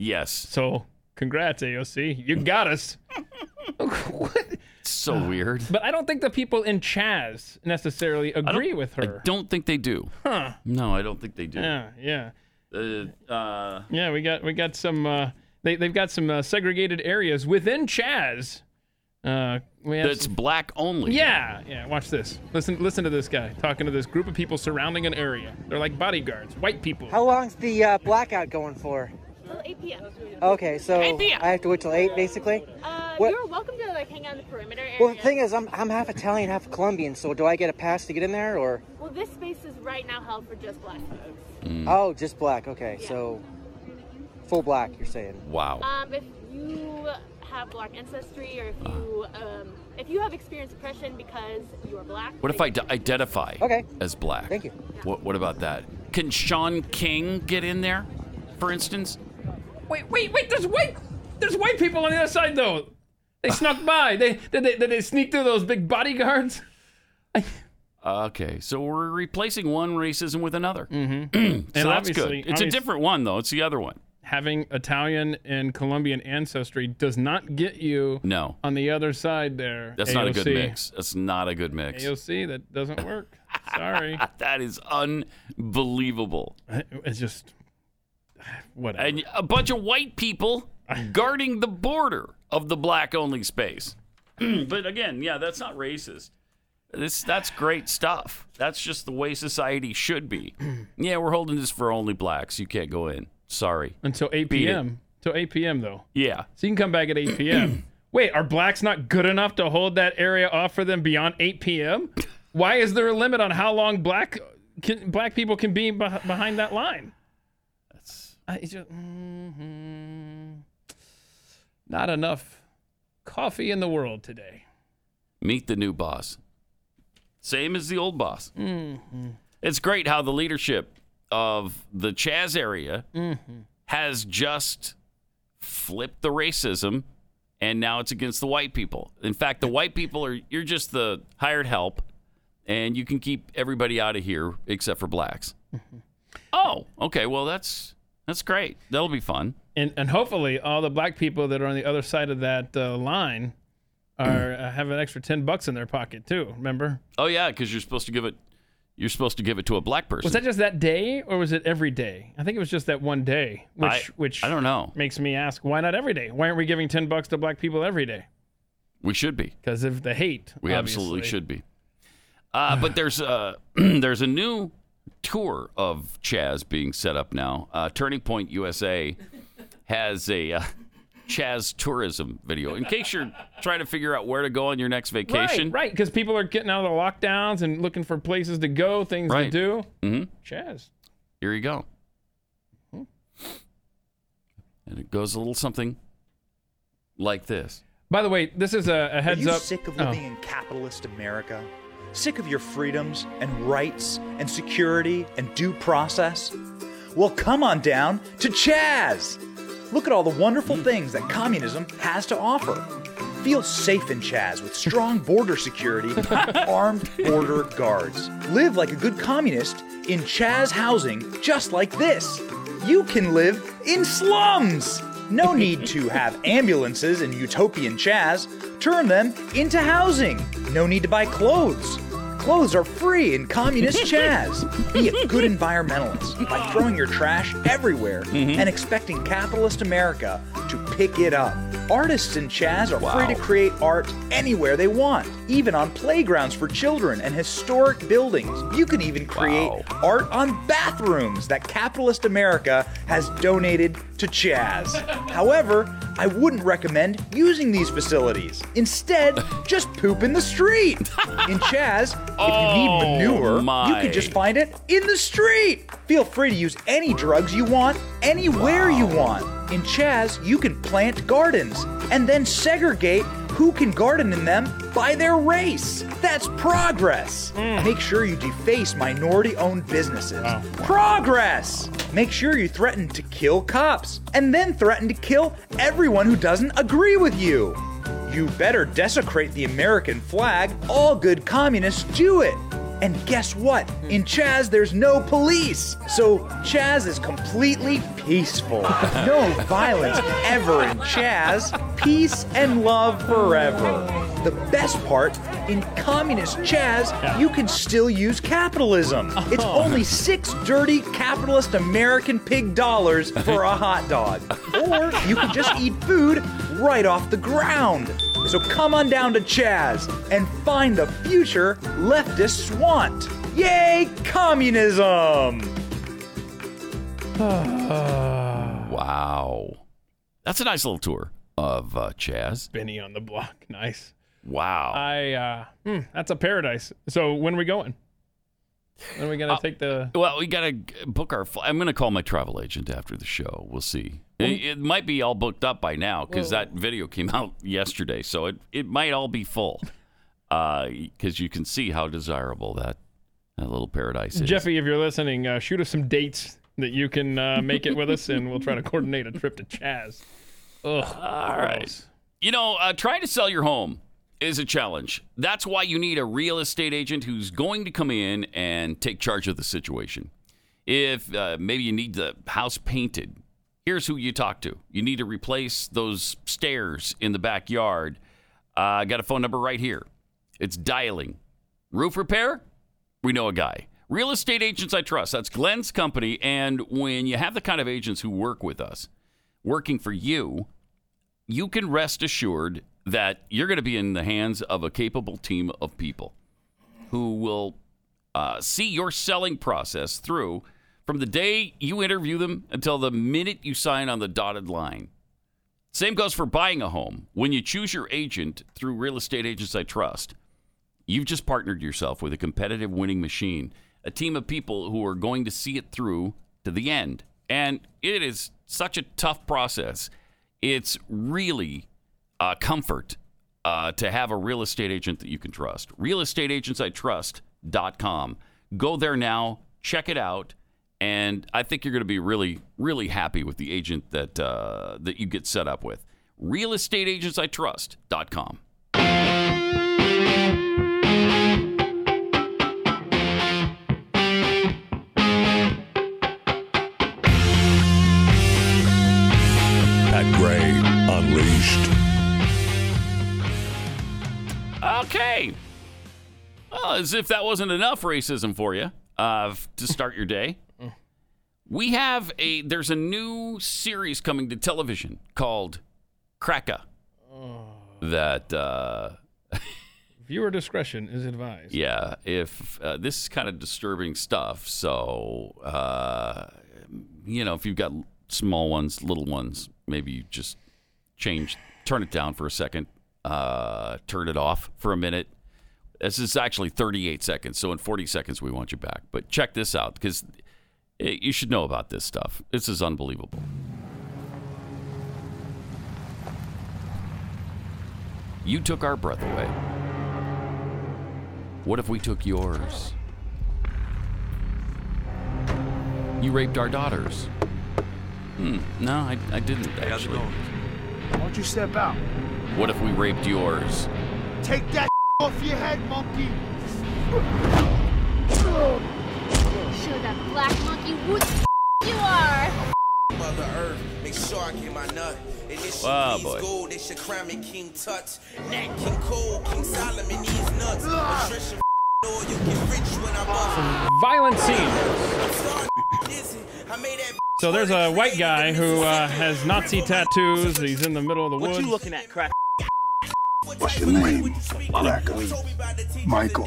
Yes. so congrats, AOC. You got us. what? So weird. But I don't think the people in Chaz necessarily agree with her. I don't think they do. Huh. No, I don't think they do. Yeah, yeah, Uh, uh, yeah. We got we got some. Uh, they they've got some uh, segregated areas within Chaz. Uh, we that's some- black only. yeah, yeah. Watch this. Listen, listen to this guy talking to this group of people surrounding an area. They're like bodyguards, white people. How long's the uh, blackout going for? Till 8 p.m. Okay, so 8 p.m. I have to wait till eight, basically. Uh, What- You're welcome to like hang out in the perimeter area. Well, the thing is, I'm I'm half Italian, half Colombian. So do I get a pass to get in there, or Well, this space is right now held for just black folks. Mm. oh, just black? Okay, so full black. You're saying? Wow. Um, if you have black ancestry or if you um, if you have experienced oppression because you are black. What if I d- identify Okay. as black? Thank you. What, what about that? Can Shaun King get in there, for instance? Wait, wait, wait. There's white. There's white people on the other side though. They snuck by. They did they, did they sneak through those big bodyguards? Okay, so we're replacing one racism with another. Mm-hmm. so And that's obviously- good. It's a obvious- different one, though. It's the other one. Having Italian and Colombian ancestry does not get you No, on the other side there. that's not a good AOC. mix. That's not a good mix. AOC, that doesn't work. Sorry. That is unbelievable. It's just whatever. And a bunch of white people guarding the border of the black only space. but again, yeah, that's not racist. This that's great stuff. That's just the way society should be. Yeah, we're holding this for only blacks. You can't go in. Sorry. Until 8 Beat it. p.m. Till 8 p.m. though. Yeah. So you can come back at 8 p.m. Wait, are blacks not good enough to hold that area off for them beyond 8 p.m.? Why is there a limit on how long black can, black people can be behind that line? I just, mhm. not enough coffee in the world today. meet the new boss. Same as the old boss. Mm-hmm. It's great how the leadership of the Chaz area mm-hmm. has just flipped the racism and now it's against the white people. In fact, the white people are you're just the hired help and you can keep everybody out of here except for blacks. Mm-hmm. Oh, okay. Well, that's that's great. That'll be fun. And and hopefully all the black people that are on the other side of that uh, line are uh, have an extra 10 bucks in their pocket too. Remember? Oh yeah, cuz you're supposed to give it you're supposed to give it to a black person. Was that just that day or was it every day? I think it was just that one day, which I, which I don't know. makes me ask why not every day? Why aren't we giving 10 bucks to black people every day? We should be. Because of the hate. We absolutely should be. Uh, but there's a there's a new tour of Chaz being set up now. Uh, Turning Point USA has a uh, Chaz tourism video. In case you're trying to figure out where to go on your next vacation, Right, right, because people are getting out of the lockdowns and looking for places to go, things Right. to do. Mhm. Chaz. here you go. Hmm. And it goes a little something like this. By the way, this is a, a heads Are you up. sick of Oh. living in capitalist America? Sick of your freedoms and rights and security and due process? Well, come on down to Chaz. Look at all the wonderful things that communism has to offer. Feel safe in Chaz with strong border security, and armed border guards. Live like a good communist in Chaz housing just like this. You can live in slums. No need to have ambulances in utopian Chaz. Turn them into housing. No need to buy clothes. Clothes are free in communist Chaz. Be a good environmentalist by throwing your trash everywhere mm-hmm. and expecting capitalist America to pick it up. Artists in Chaz are free to create art anywhere they want, even on playgrounds for children and historic buildings. You can even create art on bathrooms that capitalist America has donated to Chaz. However, I wouldn't recommend using these facilities. Instead, just poop in the street. In Chaz, if you need oh manure, you can just find it in the street. Feel free to use any drugs you want, anywhere you want. In Chaz, you can plant gardens and then segregate who can garden in them by their race. That's progress. Hmm. Make sure you deface minority owned businesses. Progress! Make sure you threaten to kill cops and then threaten to kill everyone who doesn't agree with you. You better desecrate the American flag. All good communists do it. And guess what? In Chaz, there's no police. So Chaz is completely peaceful. No violence ever in Chaz. Peace and love forever. The best part, in communist Chaz, you can still use capitalism. It's oh. only six dirty capitalist American pig dollars for a hot dog. Or you can just eat food right off the ground. So come on down to Chaz and find the future leftists want. Yay, communism! wow. That's a nice little tour of uh, Chaz. Benny on the block. Nice. Wow. I uh hmm, that's a paradise. So when are we going? When are we gonna take the Well, we got to book our. Fl- I'm going to call my travel agent after the show. We'll see. It, it might be all booked up by now because that video came out yesterday, so it, it might all be full. Because you can see how desirable that that little paradise is. Jeffy, if you're listening, uh, shoot us some dates that you can uh, make it with us, and we'll try to coordinate a trip to Chaz. Ugh. All right. You know, uh, trying to sell your home is a challenge. That's why you need a real estate agent who's going to come in and take charge of the situation. If uh, maybe you need the house painted, here's who you talk to. You need to replace those stairs in the backyard. Uh, I got a phone number right here. It's dialing. Roof repair? We know a guy. Real estate agents I trust. That's Glenn's company. And when you have the kind of agents who work with us, working for you, you can rest assured that you're going to be in the hands of a capable team of people who will uh, see your selling process through from the day you interview them until the minute you sign on the dotted line. Same goes for buying a home. When you choose your agent through Real Estate Agents I Trust, you've just partnered yourself with a competitive winning machine, a team of people who are going to see it through to the end. And it is such a tough process. It's really a comfort uh, to have a real estate agent that you can trust. RealestateAgentsITrust.com. Go there now, check it out, and I think you're going to be really, really happy with the agent that uh, that you get set up with. RealestateAgentsITrust.com. Pat Gray Unleashed. Okay. Well, as if that wasn't enough racism for you uh, to start your day. We have a there's a new series coming to television called Cracka. That uh, Viewer discretion is advised. yeah, if uh, this is kind of disturbing stuff, so uh, you know, if you've got small ones, little ones, maybe you just change, turn it down for a second, uh, turn it off for a minute. This is actually 38 seconds, so in 40 seconds we want you back. But check this out because you should know about this stuff. This is unbelievable. You took our breath away. What if we took yours? You raped our daughters. Hmm. No, I, I didn't actually. Why don't you step out? What if we raped yours? Take that off your head, monkey. Show that black monkey who the you are. Mother Earth, make sure I get my nut. And this Wow, boy. gold, they should crown me King Tut. Nat King Cole, King Solomon, these nuts. Patricia, know you get rich when I'm off. Violent scene. I'm starting dizzy. I made that So there's a white guy who uh, has Nazi tattoos. He's in the middle of the woods. What you looking at, crack? What's your name? Cracker. Michael.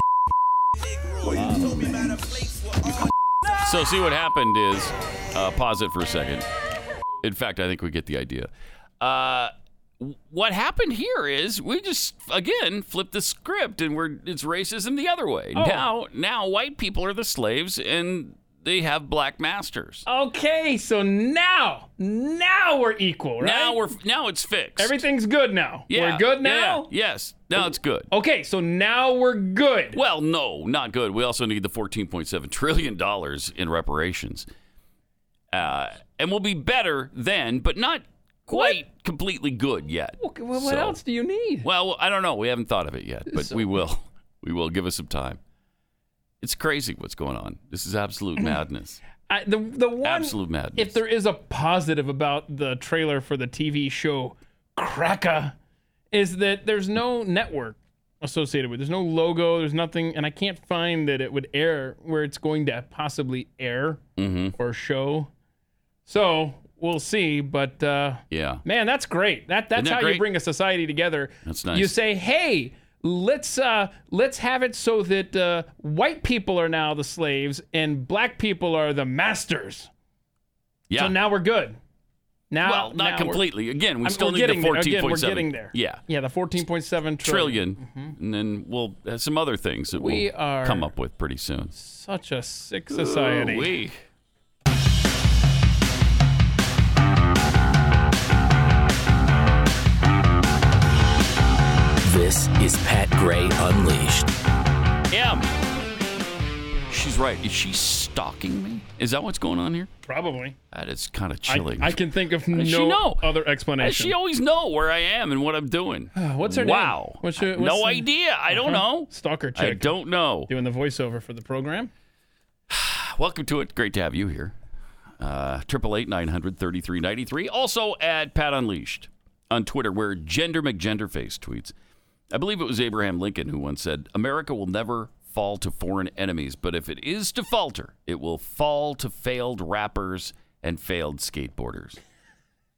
So, see what happened is, uh, pause it for a second. In fact, I think we get the idea. Uh, what happened here is we just again flipped the script, and we're it's racism the other way. Oh. Now, now white people are the slaves, and they have black masters. Okay, so now, now we're equal, right? Now we're now it's fixed. Everything's good now. Yeah, We're good yeah, now? yes, now it's good. Okay, so now we're good. Well, no, not good. We also need the $14.7 trillion in reparations. Uh, and we'll be better then, but not quite completely good yet. Well, what So- else do you need? Well, I don't know. We haven't thought of it yet, but So- we will. We will. Give us some time. It's crazy what's going on. This is absolute madness. I, the the one Absolute madness. If there is a positive about the trailer for the TV show Cracker, is that there's no network associated with. it. There's no logo. There's nothing, and I can't find that it would air where it's going to possibly air Mm-hmm. or show. So we'll see. But uh, Yeah. man, that's great. That that's that how great? you bring a society together. That's nice. You say, hey. Let's uh, let's have it so that uh, white people are now the slaves and black people are the masters. Yeah. So now we're good. Now, well, not we're- completely. Again, we I'm- still need the getting 14.7. We're getting there. Yeah. Yeah, the 14.7 trillion. Trillion. And then we'll have some other things that We we'll are- come up with pretty soon. Such a sick society. Ooh-wee. This is Pat Gray Unleashed. M. She's right. Is she stalking me? Is that what's going on here? Probably. That is kind of chilling. I can think of How she no know? other Does explanation. she always know where I am and what I'm doing? What's her name? wow. What's her- no the- idea. I don't Uh-huh. know. Stalker chick. I chick. don't know. Doing the voiceover for the program. Welcome to it. Great to have you here. Uh, Triple eight nine hundred thirty three ninety three. Also at Pat Unleashed on Twitter, where Gender McGenderface tweets. I believe it was Abraham Lincoln who once said, "America will never fall to foreign enemies, but if it is to falter, it will fall to failed rappers and failed skateboarders."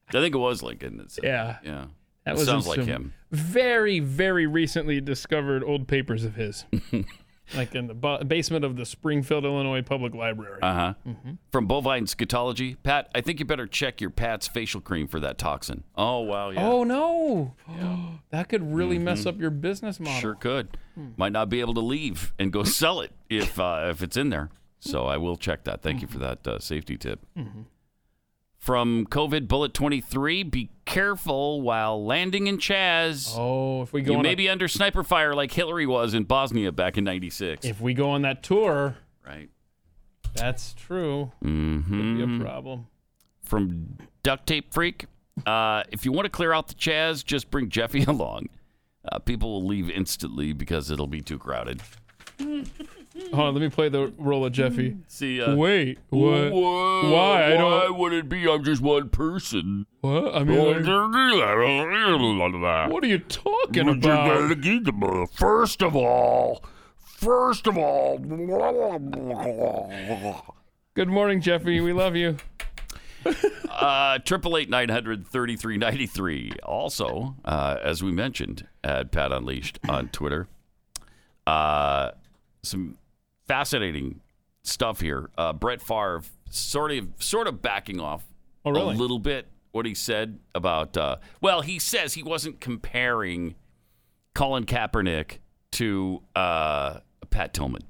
I think it was Lincoln that said. Yeah. yeah. That was sounds like him. Very, very recently discovered old papers of his. like in the basement of the Springfield, Illinois Public Library. Uh huh. Mm-hmm. From bovine scatology, Pat. I think you better check your Pat's facial cream for that toxin. Oh wow, yeah. Oh no, that could really mess up your business model. Mm-hmm. Sure could. Hmm. Might not be able to leave and go sell it if uh, if it's in there. So I will check that. Thank you for that uh, safety tip. Mm-hmm. From COVID Bullet 23, be careful while landing in Chaz. Oh, if we go you on may a- be under sniper fire like Hillary was in Bosnia back in 96. If we go on that tour, right. That's true. Mm-hmm. Could be a problem. From Duct Tape Freak, uh, if you want to clear out the Chaz, just bring Jeffy along. Uh, people will leave instantly because it'll be too crowded. Hold on, let me play the role of Jeffy. See, uh, Wait, what? Why? Why? I Why don't. would it be? I'm just one person. What? I mean, like, what are you talking about? First of all, first of all, Good morning, Jeffy. We love you. Uh, Triple eight nine hundred thirty three ninety three. Also, uh, as we mentioned, at Pat Unleashed on Twitter. Uh, some fascinating stuff here. Uh, Brett Favre sort of sort of backing off Oh, really? a little bit what he said about. Uh, well, he says he wasn't comparing Colin Kaepernick to uh, Pat Tillman.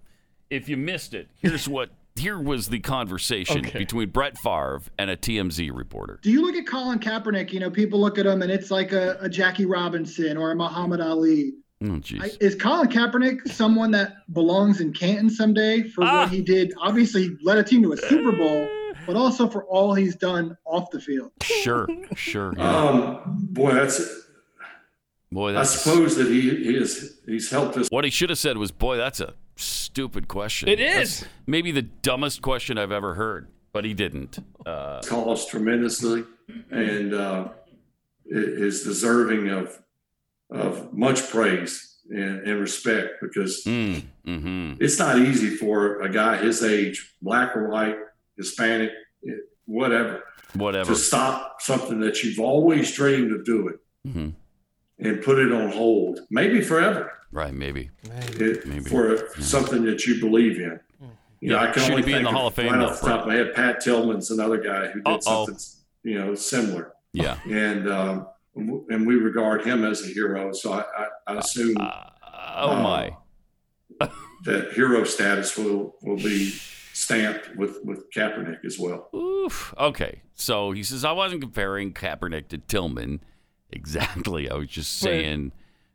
If you missed it, here's what. Here was the conversation Okay. between Brett Favre and a TMZ reporter. Do you look at Colin Kaepernick? You know, people look at him and it's like a, a Jackie Robinson or a Muhammad Ali. Oh, jeez. I, is Colin Kaepernick someone that belongs in Canton someday for Ah. what he did? Obviously, he led a team to a Super Bowl, but also for all he's done off the field. Sure, sure. yeah. Um, boy, that's. Boy, I suppose that he, he is he's helped us. what he should have said was, "Boy, that's a stupid question." It is That's maybe the dumbest question I've ever heard, but he didn't. Uh, Calls tremendously, and uh, is deserving of of much praise and, and respect because mm, hmm it's not easy for a guy his age, black or white, Hispanic, whatever, Whatever. to stop something that you've always dreamed of doing Mhm. and put it on hold, maybe forever, Right? Maybe. it, Maybe. for something that you believe in. You know, Yeah, I can should only be in think the Hall of Fame, right though, off the top of my head. Pat Tillman's another guy who did Uh-oh. something, you know, similar, Yeah. and um, and we regard him as a hero. So I, I, I assume Oh uh, my. that hero status will will be stamped with with Kaepernick as well. Oof. Okay. So he says I wasn't comparing Kaepernick to Tillman. Exactly. I was just But- saying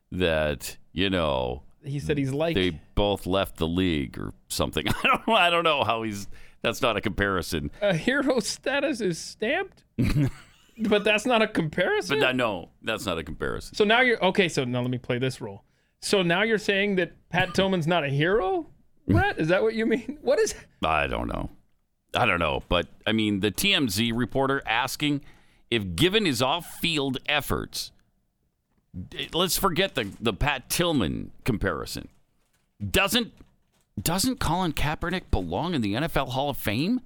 that you know He said he's like. they both left the league or something. I don't. I don't know how he's. That's not a comparison. a hero status is stamped, but that's not a comparison. But I no, that's not a comparison. so now you're okay. So now let me play this role. So now you're saying that Pat Tillman's not a hero, Brett? Is that what you mean? What is? I don't know. I don't know. But I mean, the TMZ reporter asking if given his off-field efforts, let's forget the the Pat Tillman comparison. Doesn't doesn't Colin Kaepernick belong in the NFL Hall of Fame?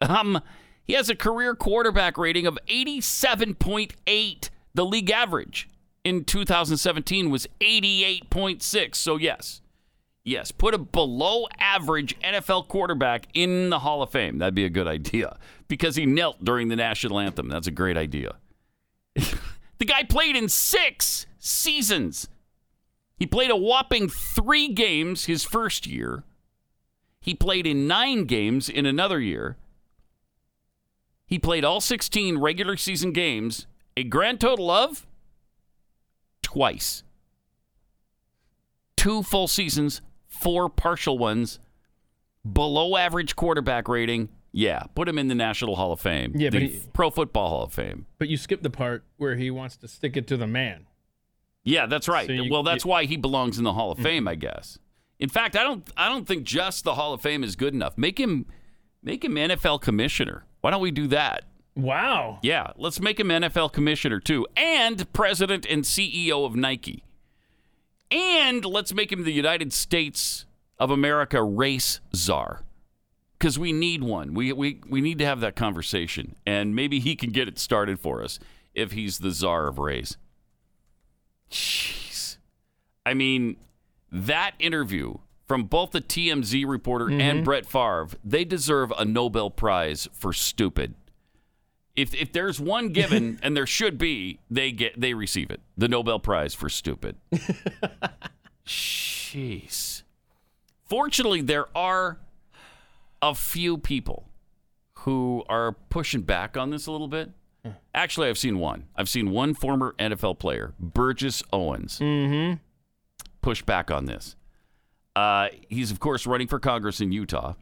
Um, he has a career quarterback rating of 87.8. The league average in 2017 was 88.6. So yes. Yes, put a below average NFL quarterback in the Hall of Fame. That'd be a good idea because he knelt during the national anthem. That's a great idea. the guy played in six seasons. He played a whopping three games his first year. He played in nine games in another year. He played all 16 regular season games, a grand total of twice two full seasons, four partial ones, below average quarterback rating. Yeah, put him in the National Hall of Fame. Yeah, but the he- Pro Football Hall of Fame. But you skip the part where he wants to stick it to the man. Yeah, that's right. So you- well, that's you- why he belongs in the Hall of mm-hmm. Fame, I guess. In fact, I don't I don't think just the Hall of Fame is good enough. Make him make him NFL commissioner. Why don't we do that? Wow. Yeah, let's make him NFL commissioner too, and president and CEO of Nike. And let's make him the United States of America race czar. Because we need one. We, we, we need to have that conversation. And maybe he can get it started for us if he's the czar of race. Jeez. I mean, that interview from both the TMZ reporter and Brett Favre, they deserve a Nobel Prize for stupid. If, if there's one given, and there should be, they get they receive it. The Nobel Prize for stupid. Jeez. Fortunately, there are a few people who are pushing back on this a little bit. Actually, I've seen one. I've seen one former NFL player, Burgess Owens, Mm-hmm. push back on this. Uh, he's, of course, running for Congress in Utah.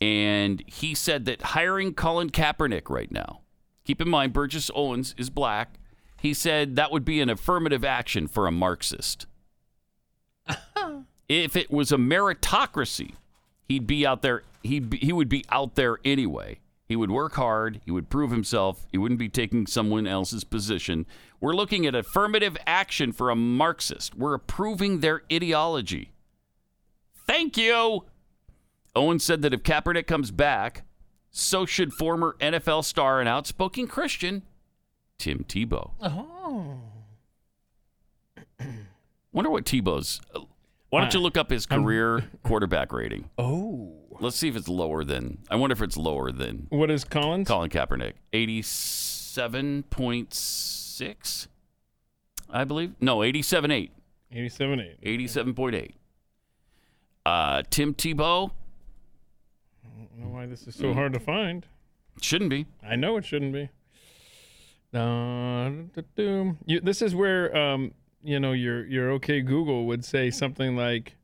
And he said that hiring Colin Kaepernick right now, keep in mind, Burgess Owens is black. He said that would be an affirmative action for a Marxist. if it was a meritocracy, he'd be out there. He'd be, he would be out there anyway. He would work hard. He would prove himself. He wouldn't be taking someone else's position. We're looking at affirmative action for a Marxist. We're approving their ideology. Thank you. Owen said that if Kaepernick comes back, so should former NFL star and outspoken Christian Tim Tebow. Oh. Wonder what Tebow's. Why don't you look up his career quarterback rating? Oh. Let's see if it's lower than. I wonder if it's lower than What is Colin's? Colin Kaepernick. Eighty-seven point six, I believe. No, eighty-seven eight. 87 8. Eighty-seven point eight. Uh, Tim Tebow I don't know why this is so hard to find. shouldn't be. I know it shouldn't be. Uh, you, this is where um, you know your your OK Google would say something like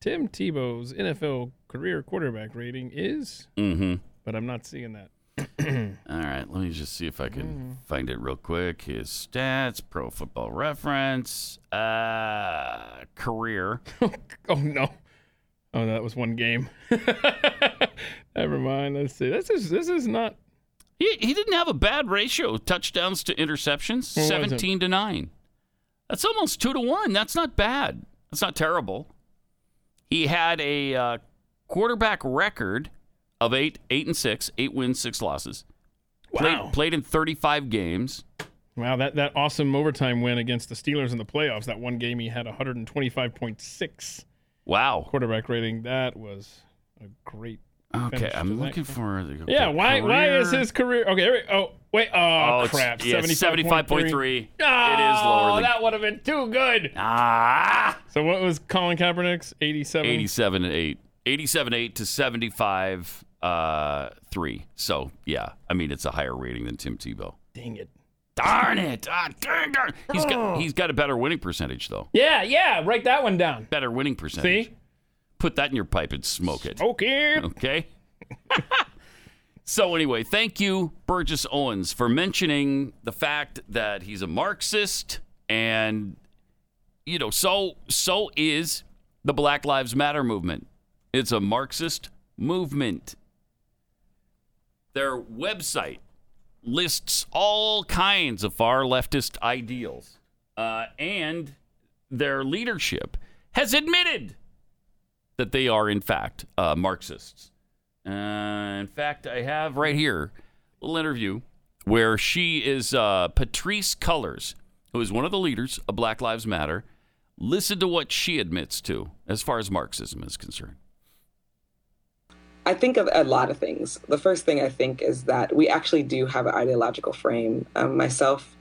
Tim Tebow's NFL career quarterback rating is, Mm-hmm. but I'm not seeing that. All right, let me just see if I can find it real quick. His stats, Pro Football Reference, uh, career. Oh no. Oh, that was one game. Never mind. Let's see. This is this is not. He he didn't have a bad ratio touchdowns to interceptions, What seventeen to nine. That's almost two to one. That's not bad. That's not terrible. He had a uh, quarterback record of eight eight and six, eight wins, six losses. Played, Wow. played in thirty five games. Wow, that, that awesome overtime win against the Steelers in the playoffs. That one game he had 125.6 Wow. quarterback rating. That was a great. Okay, I'm looking for the Yeah, okay, why why is his career? Okay, here we, oh wait, oh, Oh, crap, yeah, 75.3. 75.3. It is lower Oh, than- that would have been too good. Ah. So what was Colin Kaepernick's 87? 87 and 8 87 8 to 75 uh 3 so yeah i mean it's a higher rating than tim tebow Dang it. Darn it ah, dang, darn. he's got he's got a better winning percentage though Yeah, yeah, write that one down. better winning percentage See? put that in your pipe and smoke it Okay. okay so anyway thank you burgess owens for mentioning the fact that he's a marxist and you know so so is the black lives matter movement it's a marxist movement their website lists all kinds of far leftist ideals uh, and their leadership has admitted that they are in fact uh, marxists. Uh, in fact i have right here a little interview where she is uh, patrisse cullors who is one of the leaders of black lives matter. Listen to what she admits to as far as marxism is concerned I think of a lot of things. The first thing I think is that we actually do have an ideological frame. Um, myself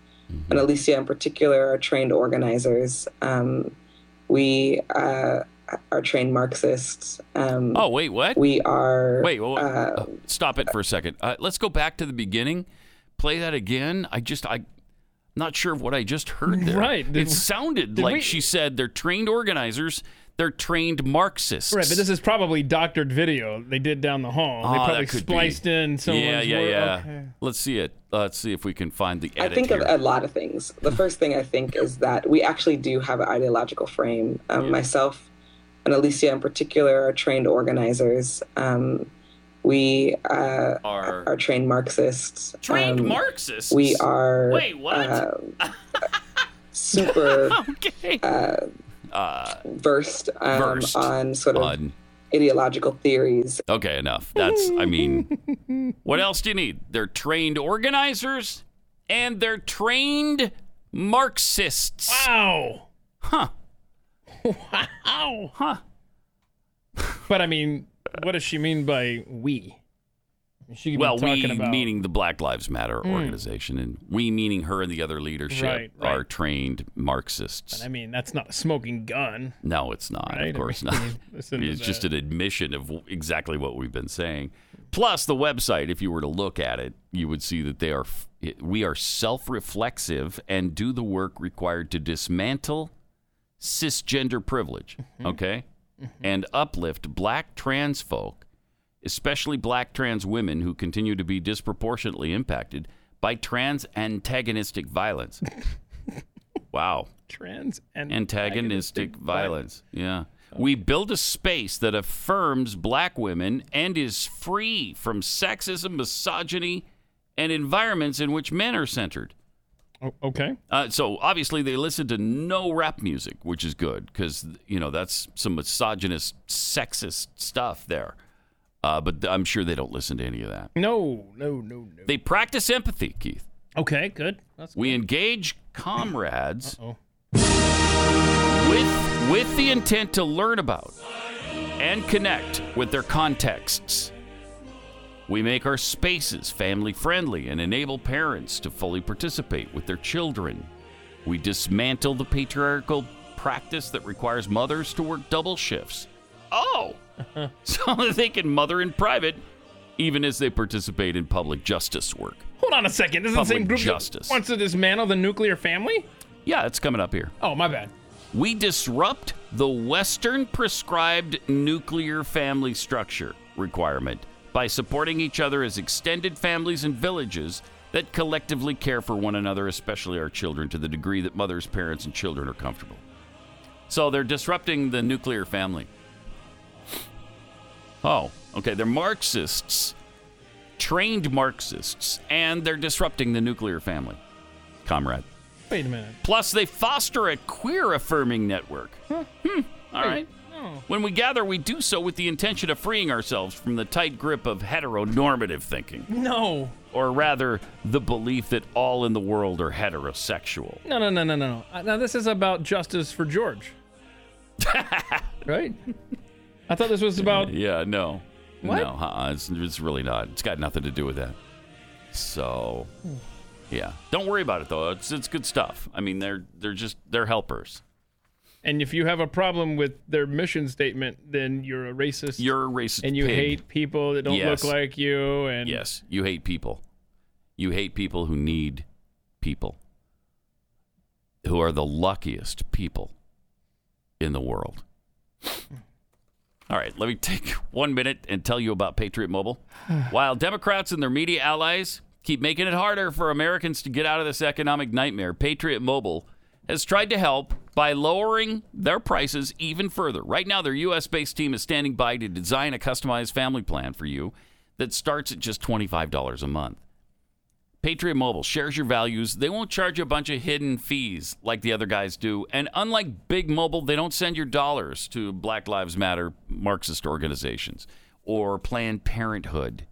and Alicia, in particular, are trained organizers. Um, we uh, are trained Marxists. Um, oh wait what we are. Wait, well, uh, uh, stop it for a second. Uh, let's go back to the beginning. Play that again. I just, I'm not sure of what I just heard there. Right. Did- it sounded like we- she said they're trained organizers. They're trained Marxists. Right, but this is probably doctored video they did down the hall. they Ah, probably that could be. spliced in someone's Yeah, yeah, word. yeah. Okay. Let's see it. Uh, let's see if we can find the I think here. of a lot of things. The first thing I think is that we actually do have an ideological frame. Um, Myself and Alicia, in particular, are trained organizers. Um, we uh, are, are trained Marxists. Trained Um, Marxists? We are. Wait, what? um, super okay. uh, uh, versed, um, Versed on sort of on- ideological theories. Okay, enough. That's, I mean, what else do you need? They're trained organizers and they're trained Marxists. Wow. Huh. Wow. Huh. But I mean, what does she mean by we? She could Well, be talking we about meaning the Black Lives Matter Hmm. organization, and we meaning her and the other leadership Right, right. are trained Marxists. I mean, that's not a smoking gun. No, it's not. Right? Of course I not. mean, to it's just that. an admission of exactly what we've been saying. Plus, the website, if you were to look at it, you would see that they are we are self-reflexive and do the work required to dismantle cisgender privilege. Mm-hmm. Okay, and uplift black trans folk, especially black trans women who continue to be disproportionately impacted by trans antagonistic violence. wow Trans and antagonistic violence. Yeah. We build a space that affirms black women and is free from sexism, misogyny, and environments in which men are centered. Okay. Uh, so obviously they listen to no rap music, which is good because you know that's some misogynist, sexist stuff there. Uh, but I'm sure they don't listen to any of that. No, no, no, no. They practice empathy, Keith. Okay, good. That's We engage comrades with with the intent to learn about and connect with their contexts. We make our spaces family friendly and enable parents to fully participate with their children. We dismantle the patriarchal practice that requires mothers to work double shifts. Oh, so that they can mother in private even as they participate in public justice work. Hold on a second. This is the same Public group justice. that wants to dismantle the nuclear family? Yeah, it's coming up here. Oh, my bad. We disrupt the Western prescribed nuclear family structure requirement by supporting each other as extended families and villages that collectively care for one another, especially our children, to the degree that mothers, parents, and children are comfortable. So they're disrupting the nuclear family. Oh, okay. They're Marxists, trained Marxists, and they're disrupting the nuclear family, comrade. Wait a minute. Plus, they foster a queer affirming network. Hmm. All right. Oh. When we gather, we do so with the intention of freeing ourselves from the tight grip of heteronormative thinking. No. Or rather, the belief that all in the world are heterosexual. No, no, no, no, no, no. Uh, Now this is about justice for George. right? I thought this was about. Yeah, no. What? No, uh-uh, it's, it's really not. It's got nothing to do with that. So, hmm. yeah. Don't worry about it, though. It's, it's good stuff. I mean, they're, they're just, they're helpers. And if you have a problem with their mission statement, then you're a racist. You're a racist And you pig. hate people that don't Yes. look like you. And Yes, you hate people. You hate people who need people, who are the luckiest people in the world. Hmm. All right, let me take one minute and tell you about Patriot Mobile. While Democrats and their media allies keep making it harder for Americans to get out of this economic nightmare, Patriot Mobile has tried to help by lowering their prices even further. Right now, their U.S. based team is standing by to design a customized family plan for you that starts at just $25 a month. Patriot Mobile shares your values. They won't charge you a bunch of hidden fees like the other guys do. And unlike Big Mobile, they don't send your dollars to Black Lives Matter Marxist organizations or Planned Parenthood.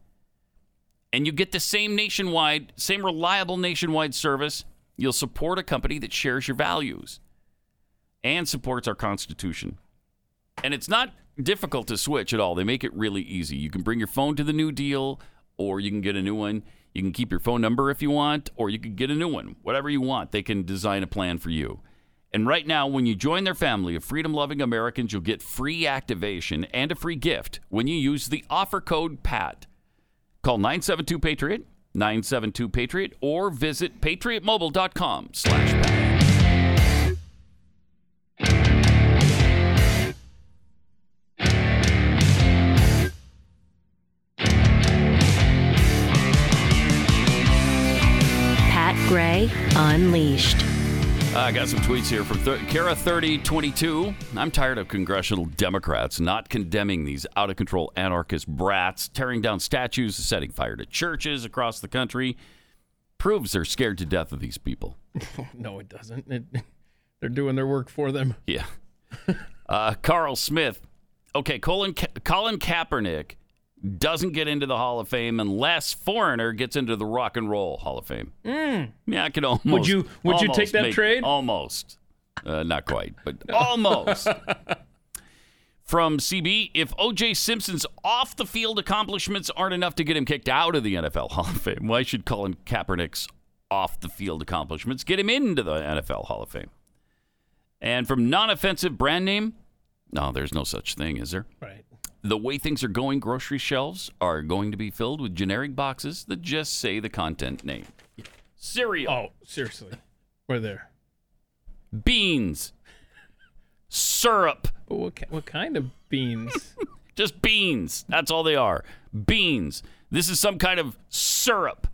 And you get the same nationwide, same reliable nationwide service. You'll support a company that shares your values and supports our Constitution. And it's not difficult to switch at all. They make it really easy. You can bring your phone to the new deal, or you can get a new one. You can keep your phone number if you want, or you can get a new one. Whatever you want, they can design a plan for you. And right now, when you join their family of freedom loving Americans, you'll get free activation and a free gift when you use the offer code PAT. Call 972 Patriot, 972 Patriot, or visit patriotmobile.com slash PAT. Unleashed. I got some tweets here from th- Kara3022. I'm tired of congressional Democrats not condemning these out of control anarchist brats, tearing down statues, setting fire to churches across the country. Proves they're scared to death of these people. no, it doesn't. It, they're doing their work for them. Yeah. Uh, Carl Smith. Okay, Colin, Ka- Colin Kaepernick doesn't get into the Hall of Fame unless Foreigner gets into the Rock and Roll Hall of Fame. Mm. Yeah, I could almost. Would you- would you take that make- trade? Almost. Uh, not quite, but almost. From CB, if O.J. Simpson's off the field accomplishments aren't enough to get him kicked out of the NFL Hall of Fame, why should Colin Kaepernick's off the field accomplishments get him into the NFL Hall of Fame? And from non offensive brand name, no, there's no such thing, is there? Right. The way things are going, grocery shelves are going to be filled with generic boxes that just say the content name. Cereal. Oh, seriously. We're there. Beans. Syrup. But what, ki- what kind of beans? Just beans. That's all they are. Beans. This is some kind of syrup.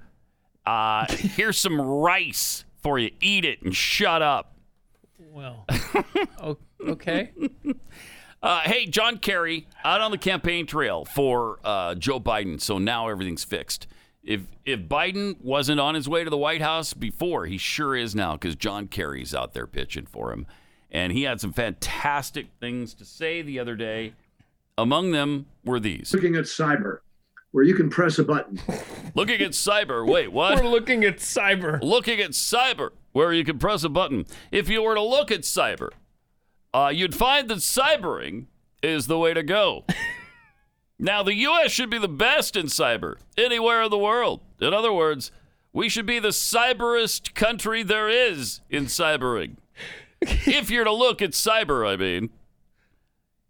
Uh, here's some rice for you. Eat it and shut up. well, o- okay. Uh, hey, John Kerry out on the campaign trail for uh, Joe Biden. So now everything's fixed. If if Biden wasn't on his way to the White House before, he sure is now because John Kerry's out there pitching for him, and he had some fantastic things to say the other day. Among them were these: looking at cyber, where you can press a button. looking at cyber. Wait, what? We're looking at cyber. looking at cyber, where you can press a button. If you were to look at cyber, uh, you'd find that cybering is the way to go. now, the U.S. should be the best in cyber anywhere in the world. In other words, we should be the cyberest country there is in cybering. if you're to look at cyber, I mean.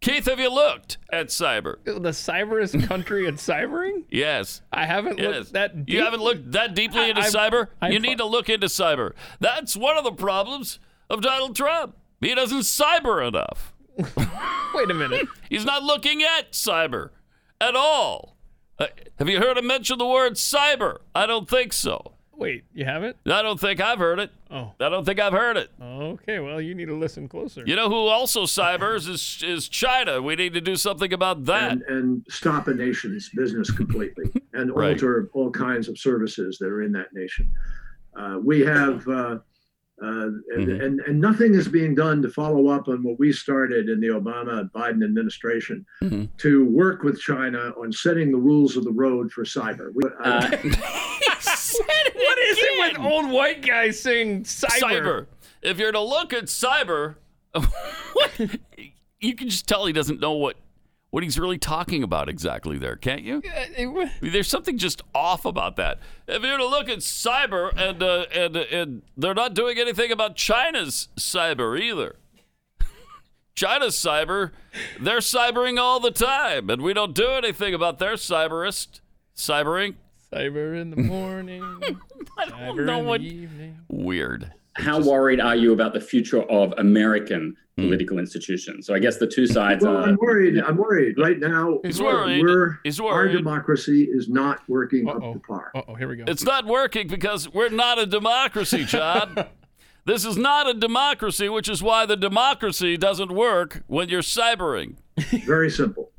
Keith, have you looked at cyber? The cyberest country at cybering? Yes. I haven't Yes. looked that deep. You haven't looked that deeply I- into I've- cyber? I've- you need to look into cyber. That's one of the problems of Donald Trump. He doesn't cyber enough. Wait a minute. He's not looking at cyber at all. Uh, have you heard him mention the word cyber? I don't think so. Wait, you haven't? I don't think I've heard it. Oh. I don't think I've heard it. Okay, well, you need to listen closer. You know who also cybers is is China. We need to do something about that. and, and stop a nation's business completely and Right. alter all kinds of services that are in that nation. Uh, we have, uh, uh, and, Mm-hmm. and, and nothing is being done to follow up on what we started in the Obama Biden administration Mm-hmm. to work with China on setting the rules of the road for cyber. We, uh, what is it with old white guys saying cyber? cyber. If you're to look at cyber, you can just tell he doesn't know what what he's really talking about exactly there, can't you? There's something just off about that. If you're to look at cyber and uh, and and they're not doing anything about China's cyber either. China's cyber, they're cybering all the time, and we don't do anything about their cyberist cybering. Cyber in the morning. I don't know what- evening. Weird. How worried are you about the future of American political institutions? So I guess the two sides well, are. I'm worried. I'm worried right now. He's worried. We're, He's worried. Our democracy is not working up to par. Oh, here we go. It's not working because we're not a democracy, John. this is not a democracy, which is why the democracy doesn't work when you're cybering. Very simple.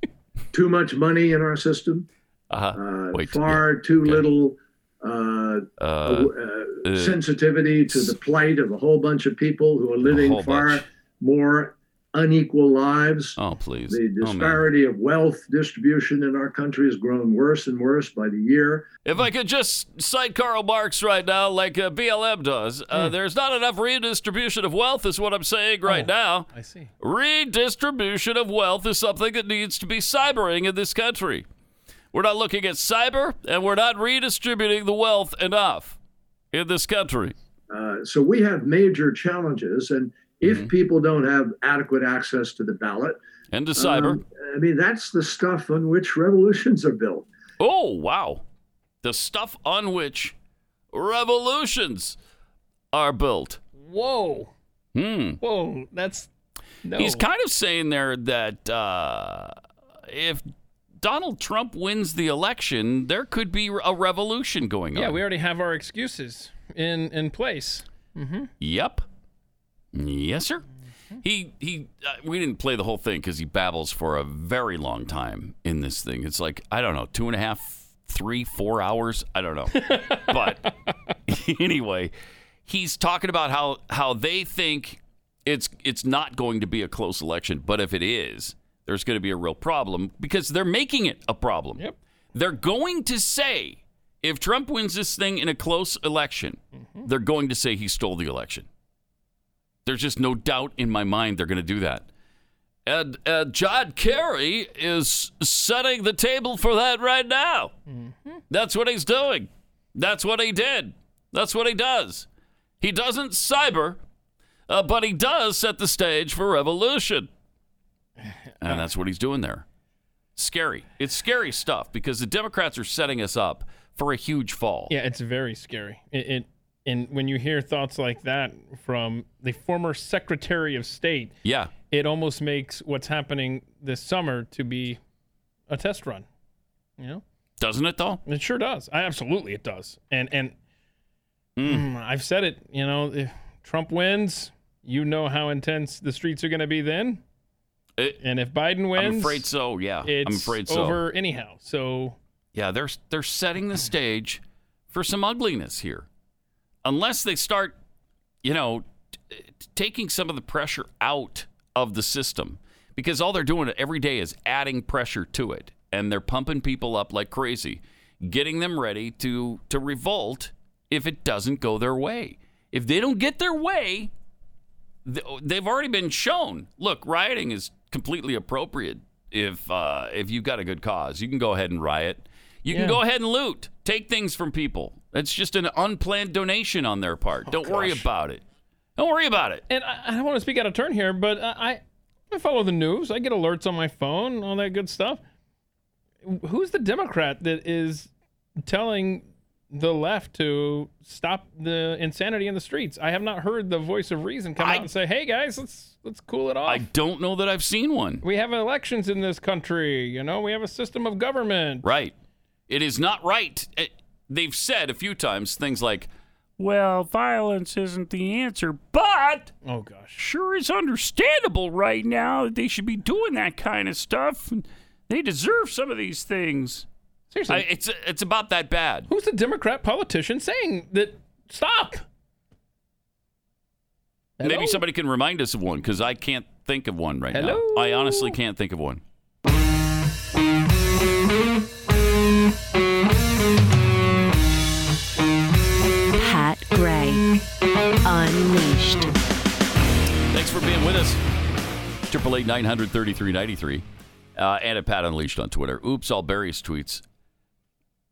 Too much money in our system. Uh-huh. Uh, far too little uh, Uh, uh, uh, sensitivity to the plight of a whole bunch of people who are living far bunch. more unequal lives. Oh, please. The Oh, disparity of wealth distribution in our country has grown worse and worse by the year. If I could just cite Karl Marx right now, like uh, BLM does, uh, there's not enough redistribution of wealth, is what I'm saying right now. I see. Redistribution of wealth is something that needs to be cybering in this country. We're not looking at cyber, and we're not redistributing the wealth enough in this country. Uh, so we have major challenges, and if Mm-hmm. people don't have adequate access to the ballot, And to cyber. um, I mean that's the stuff on which revolutions are built. Oh, wow. The stuff on which revolutions are built. Whoa. Hmm. Whoa. That's. No. He's kind of saying there that uh, if Donald Trump wins the election, there could be a revolution going on. Yeah, we already have our excuses in in place. Mm-hmm. Yep. Yes, sir. He he. Uh, we didn't play the whole thing because he babbles for a very long time in this thing. It's like I don't know, two and a half, three, four hours. I don't know. but anyway, he's talking about how how they think it's it's not going to be a close election, but if it is, there's going to be a real problem because they're making it a problem. Yep. They're going to say if Trump wins this thing in a close election, they're going to say he stole the election. There's just no doubt in my mind they're going to do that. And uh, John Kerry is setting the table for that right now. That's what he's doing. That's what he did. That's what he does. He doesn't cyber, uh, but he does set the stage for revolution. And that's what he's doing there. Scary. It's scary stuff because the Democrats are setting us up for a huge fall. Yeah, it's very scary. It, it and when you hear thoughts like that from the former Secretary of State, Yeah. it almost makes what's happening this summer to be a test run. You know, Doesn't it though? it sure does. I absolutely it does. And and Hmm. mm, I've said it. You know, if Trump wins, you know how intense the streets are going to be then. It- and if Biden wins, I'm afraid so. Yeah. It's I'm afraid so. over anyhow. So Yeah, they're they're setting the stage for some ugliness here. Unless they start, you know, t- taking some of the pressure out of the system because all they're doing every day is adding pressure to it and they're pumping people up like crazy, getting them ready to to revolt if it doesn't go their way. If they don't get their way, they've already been shown. Look, rioting is completely appropriate if uh, if you've got a good cause. You can go ahead and riot. You Yeah. can go ahead and loot, take things from people. It's just an unplanned donation on their part. Don't worry about it. Don't worry about it. And I, I don't want to speak out of turn here, but I, I I follow the news. I get alerts on my phone, all that good stuff. Who's the Democrat that is telling the left to stop the insanity in the streets? I have not heard the voice of reason come out and say, "Hey guys, let's let's cool it off." I don't know that I've seen one. we have elections in this country. You know, we have a system of government. Right. It is not right. Eh, They've said a few times things like, well, violence isn't the answer, but oh gosh, sure is understandable right now that they should be doing that kind of stuff. They deserve some of these things. Seriously. I, it's it's about that bad. Who's the Democrat politician saying that stop? Maybe somebody can remind us of one because I can't think of one right Hello? now. I honestly can't think of one. Pat Gray Unleashed. Thanks for being with us. Triple eight nine hundred thirty three ninety three, uh, and at Pat Unleashed on Twitter. Oops, all Barry's tweets.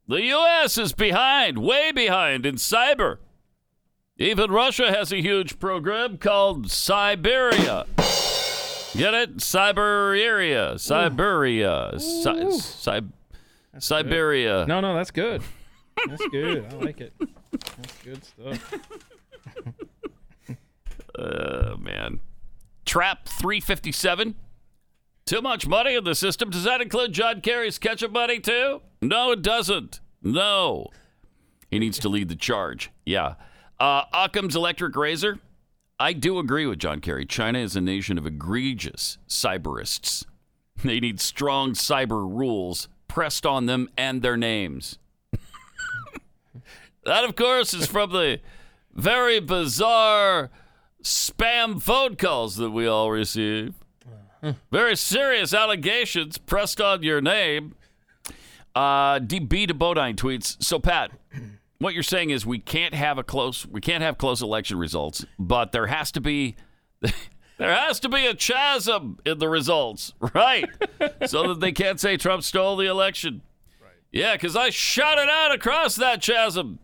The U.S. is behind, way behind in cyber. Even Russia has a huge program called Siberia. Get it? Siberia, Siberia, Si- Si- Siberia. No, no, that's good. That's good. I like it. That's good stuff. Oh, man. Trap 357. Too much money in the system. Does that include John Kerry's ketchup money, too? No, it doesn't. No. He needs to lead the charge. Yeah. Uh, Occam's electric razor. I do agree with John Kerry. China is a nation of egregious cyberists. They need strong cyber rules pressed on them and their names. that, of course, is from the very bizarre spam phone calls that we all receive. Very serious allegations pressed on your name. Uh, DB to Bodine tweets. So, Pat, what you're saying is we can't have a close, we can't have close election results, but there has to be, there has to be a chasm in the results, right? so that they can't say Trump stole the election. Right. Yeah, because I shouted out across that chasm.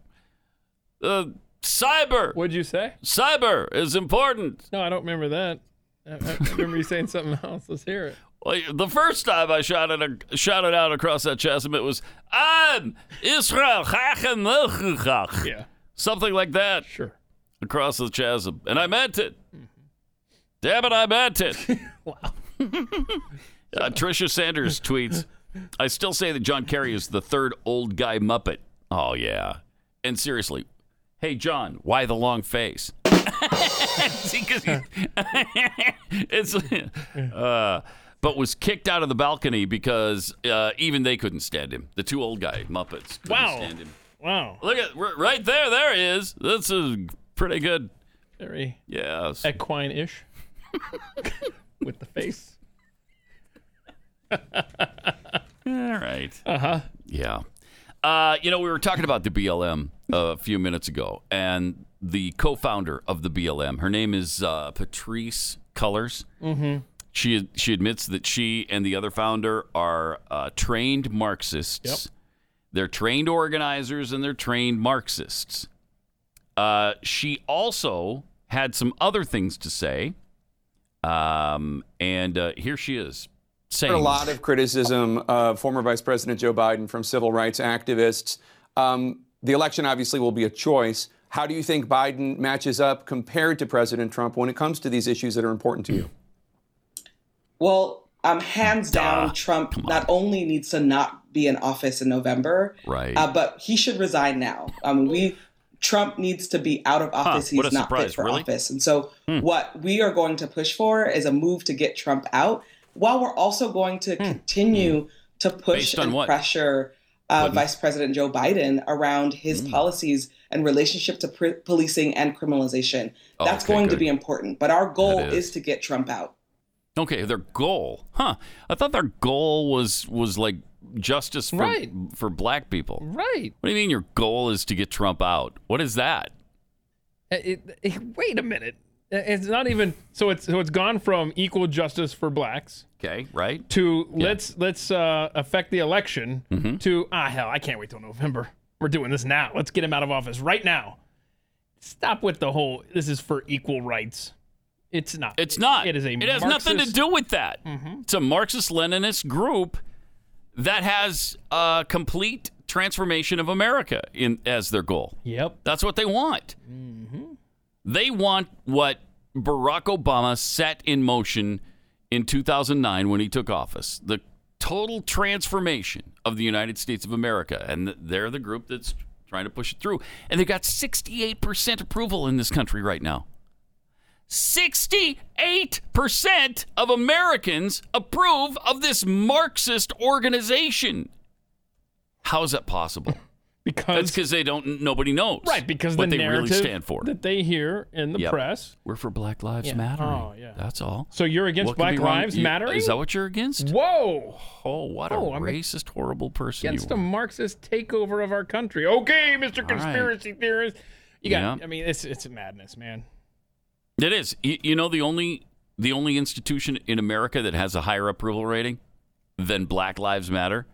Uh, cyber. What'd you say? Cyber is important. No, I don't remember that. I, I remember you saying something else. Let's hear it. Well, the first time I shouted shouted out across that chasm, it was "I'm Israel Yeah. something like that. Sure. Across the chasm, and I meant it. Damn it, I meant it. wow. Uh, Tricia Sanders tweets, "I still say that John Kerry is the third old guy Muppet." Oh yeah, and seriously, hey John, why the long face? See, 'cause he- it's uh, but was kicked out of the balcony because uh, even they couldn't stand him. The two old guy Muppets couldn't Wow. stand him. Wow. Look at right there. There he is. This is pretty good. Very Yes. equine-ish with the face. All right. Uh huh. Yeah. Uh, you know, we were talking about the BLM a few minutes ago, and the co-founder of the BLM, her name is uh, Patrisse Cullors. Mm-hmm. She she admits that she and the other founder are uh, trained Marxists. Yep. They're trained organizers and they're trained Marxists. Uh, she also had some other things to say, um, and uh, here she is saying a lot of criticism of former Vice President Joe Biden from civil rights activists. Um, the election obviously will be a choice. How do you think Biden matches up compared to President Trump when it comes to these issues that are important to you? Well, um, hands down, Trump not only needs to not be in office in November, Right. uh, but he should resign now. I mean, we Trump needs to be out of office. what He's not surprise, fit for really? office. And so, Hmm. what we are going to push for is a move to get Trump out, while we're also going to continue to push Hmm. Based on and what? pressure uh, Vice President Joe Biden around his Hmm. policies and relationship to pr- policing and criminalization. That's Okay, going to be important. But our goal is. is to get Trump out. Okay, their goal, huh? I thought their goal was was like justice for Right. for black people. Right. What do you mean your goal is to get Trump out? What is that? Uh, It, it- wait a minute. Uh, It's not even so. It's so it's gone from equal justice for blacks Okay, right? to let's let's uh, affect the election Mm-hmm. to ah hell I can't wait till November. We're doing this now. Let's get him out of office right now. Stop with the whole. This is for equal rights. It's not. It's not. It is a. It has nothing to do with that. Mhm. It's a Marxist-Leninist group that has a complete transformation of America in as their goal. Yep. That's what they want. They want what Barack Obama set in motion in 2009 when he took office. The total transformation of the United States of America. And they're the group that's trying to push it through. And they've got 68% approval in this country right now. 68% of Americans approve of this Marxist organization. How is that possible? Because That's because they don't. Nobody knows, Right, because what the they really narrative stand for. that they hear in the Yep. press. We're for Black Lives Yeah. Matter. Oh, yeah. That's all. So you're against What Black? Lives Matter? Is that what you're against? Whoa! Oh, what a Oh, I'm racist, horrible person Against you a. Marxist takeover of our country. Okay, Mr. All right. Conspiracy Theorist. You got. Yeah. I mean, it's it's madness, man. It is. You, you know the only the only institution in America that has a higher approval rating than Black Lives Matter,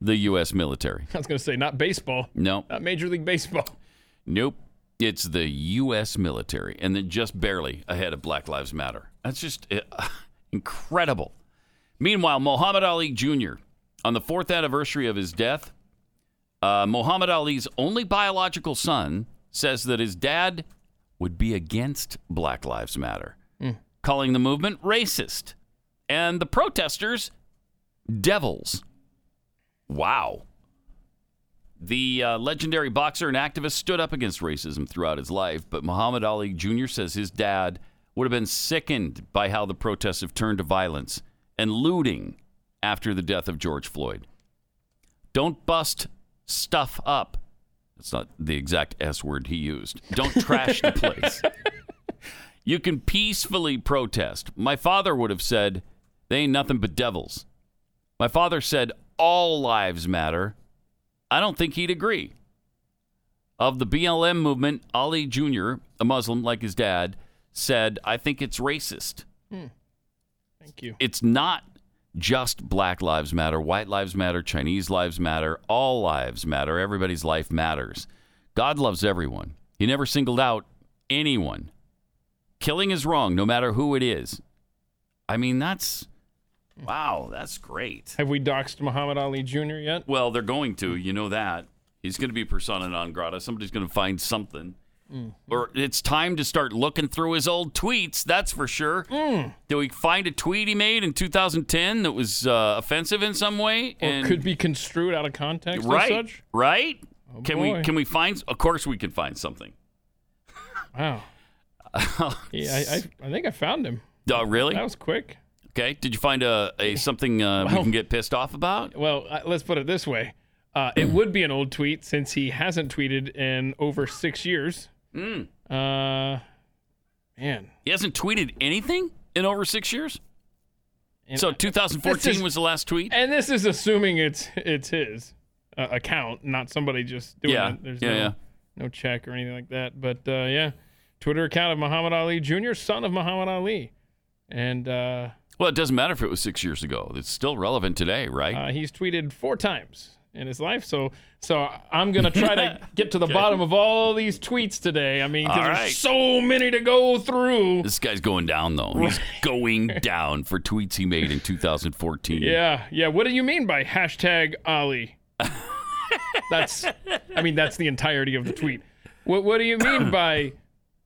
the U.S. military. I was going to say not baseball, No, not Major League Baseball. nope. It's the U.S. military, and then just barely ahead of Black Lives Matter. That's just uh, incredible. Meanwhile, Muhammad Ali Jr. on the fourth anniversary of his death, uh, Muhammad Ali's only biological son says that his dad would be against Black Lives Matter, calling the movement racist and the protesters devils. Wow. The uh, legendary boxer and activist stood up against racism throughout his life, but Muhammad Ali Jr. says his dad would have been sickened by how the protests have turned to violence and looting after the death of George Floyd. Don't bust stuff up. That's not the exact S word he used. Don't trash the place. You can peacefully protest. My father would have said, they ain't nothing but devils. My father said, all lives matter. I don't think he'd agree. Of the BLM movement, Ali Jr., a Muslim like his dad, said, I think it's racist. Hmm. Thank you. It's not just Black Lives Matter, White Lives Matter, Chinese Lives Matter, all lives matter. Everybody's life matters. God loves everyone. He never singled out anyone. Killing is wrong, no matter who it is. I mean, that's wow, that's great. Have we doxed Muhammad Ali Jr. yet? Well, they're going to. You know that. He's going to be persona non grata. Somebody's going to find something. Mm. Or it's time to start looking through his old tweets, that's for sure. Mm. Did we find a tweet he made in 2010 that was uh, offensive in some way? Or could be construed out of context right, right? Oh, can boy. we can we find? Of course, we can find something. Wow. yeah, I, I, I think I found him. Oh, really? That was quick. Okay. Did you find a, a something uh, we can get pissed off about? Well, uh, let's put it this way. Uh, it would be an old tweet since he hasn't tweeted in over six years. Mm. Uh, man. He hasn't tweeted anything in over six years. And so 2014 is- was the last tweet. And this is assuming it's it's his uh, account, not somebody just doing Yeah, it. There's yeah, no, yeah. no check or anything like that. But uh, yeah, Twitter account of Muhammad Ali Jr., son of Muhammad Ali, and uh, Well, it doesn't matter if it was six years ago. It's still relevant today, right? uh, he's tweeted four times in his life. So so I'm gonna try to get to the bottom of all these tweets today. I mean, All there's so many to go through. this guy's going down though. He's going down for tweets he made in 2014. Yeah, yeah. What do you mean by hashtag Ali? that's, I mean, that's the entirety of the tweet. What What do you mean by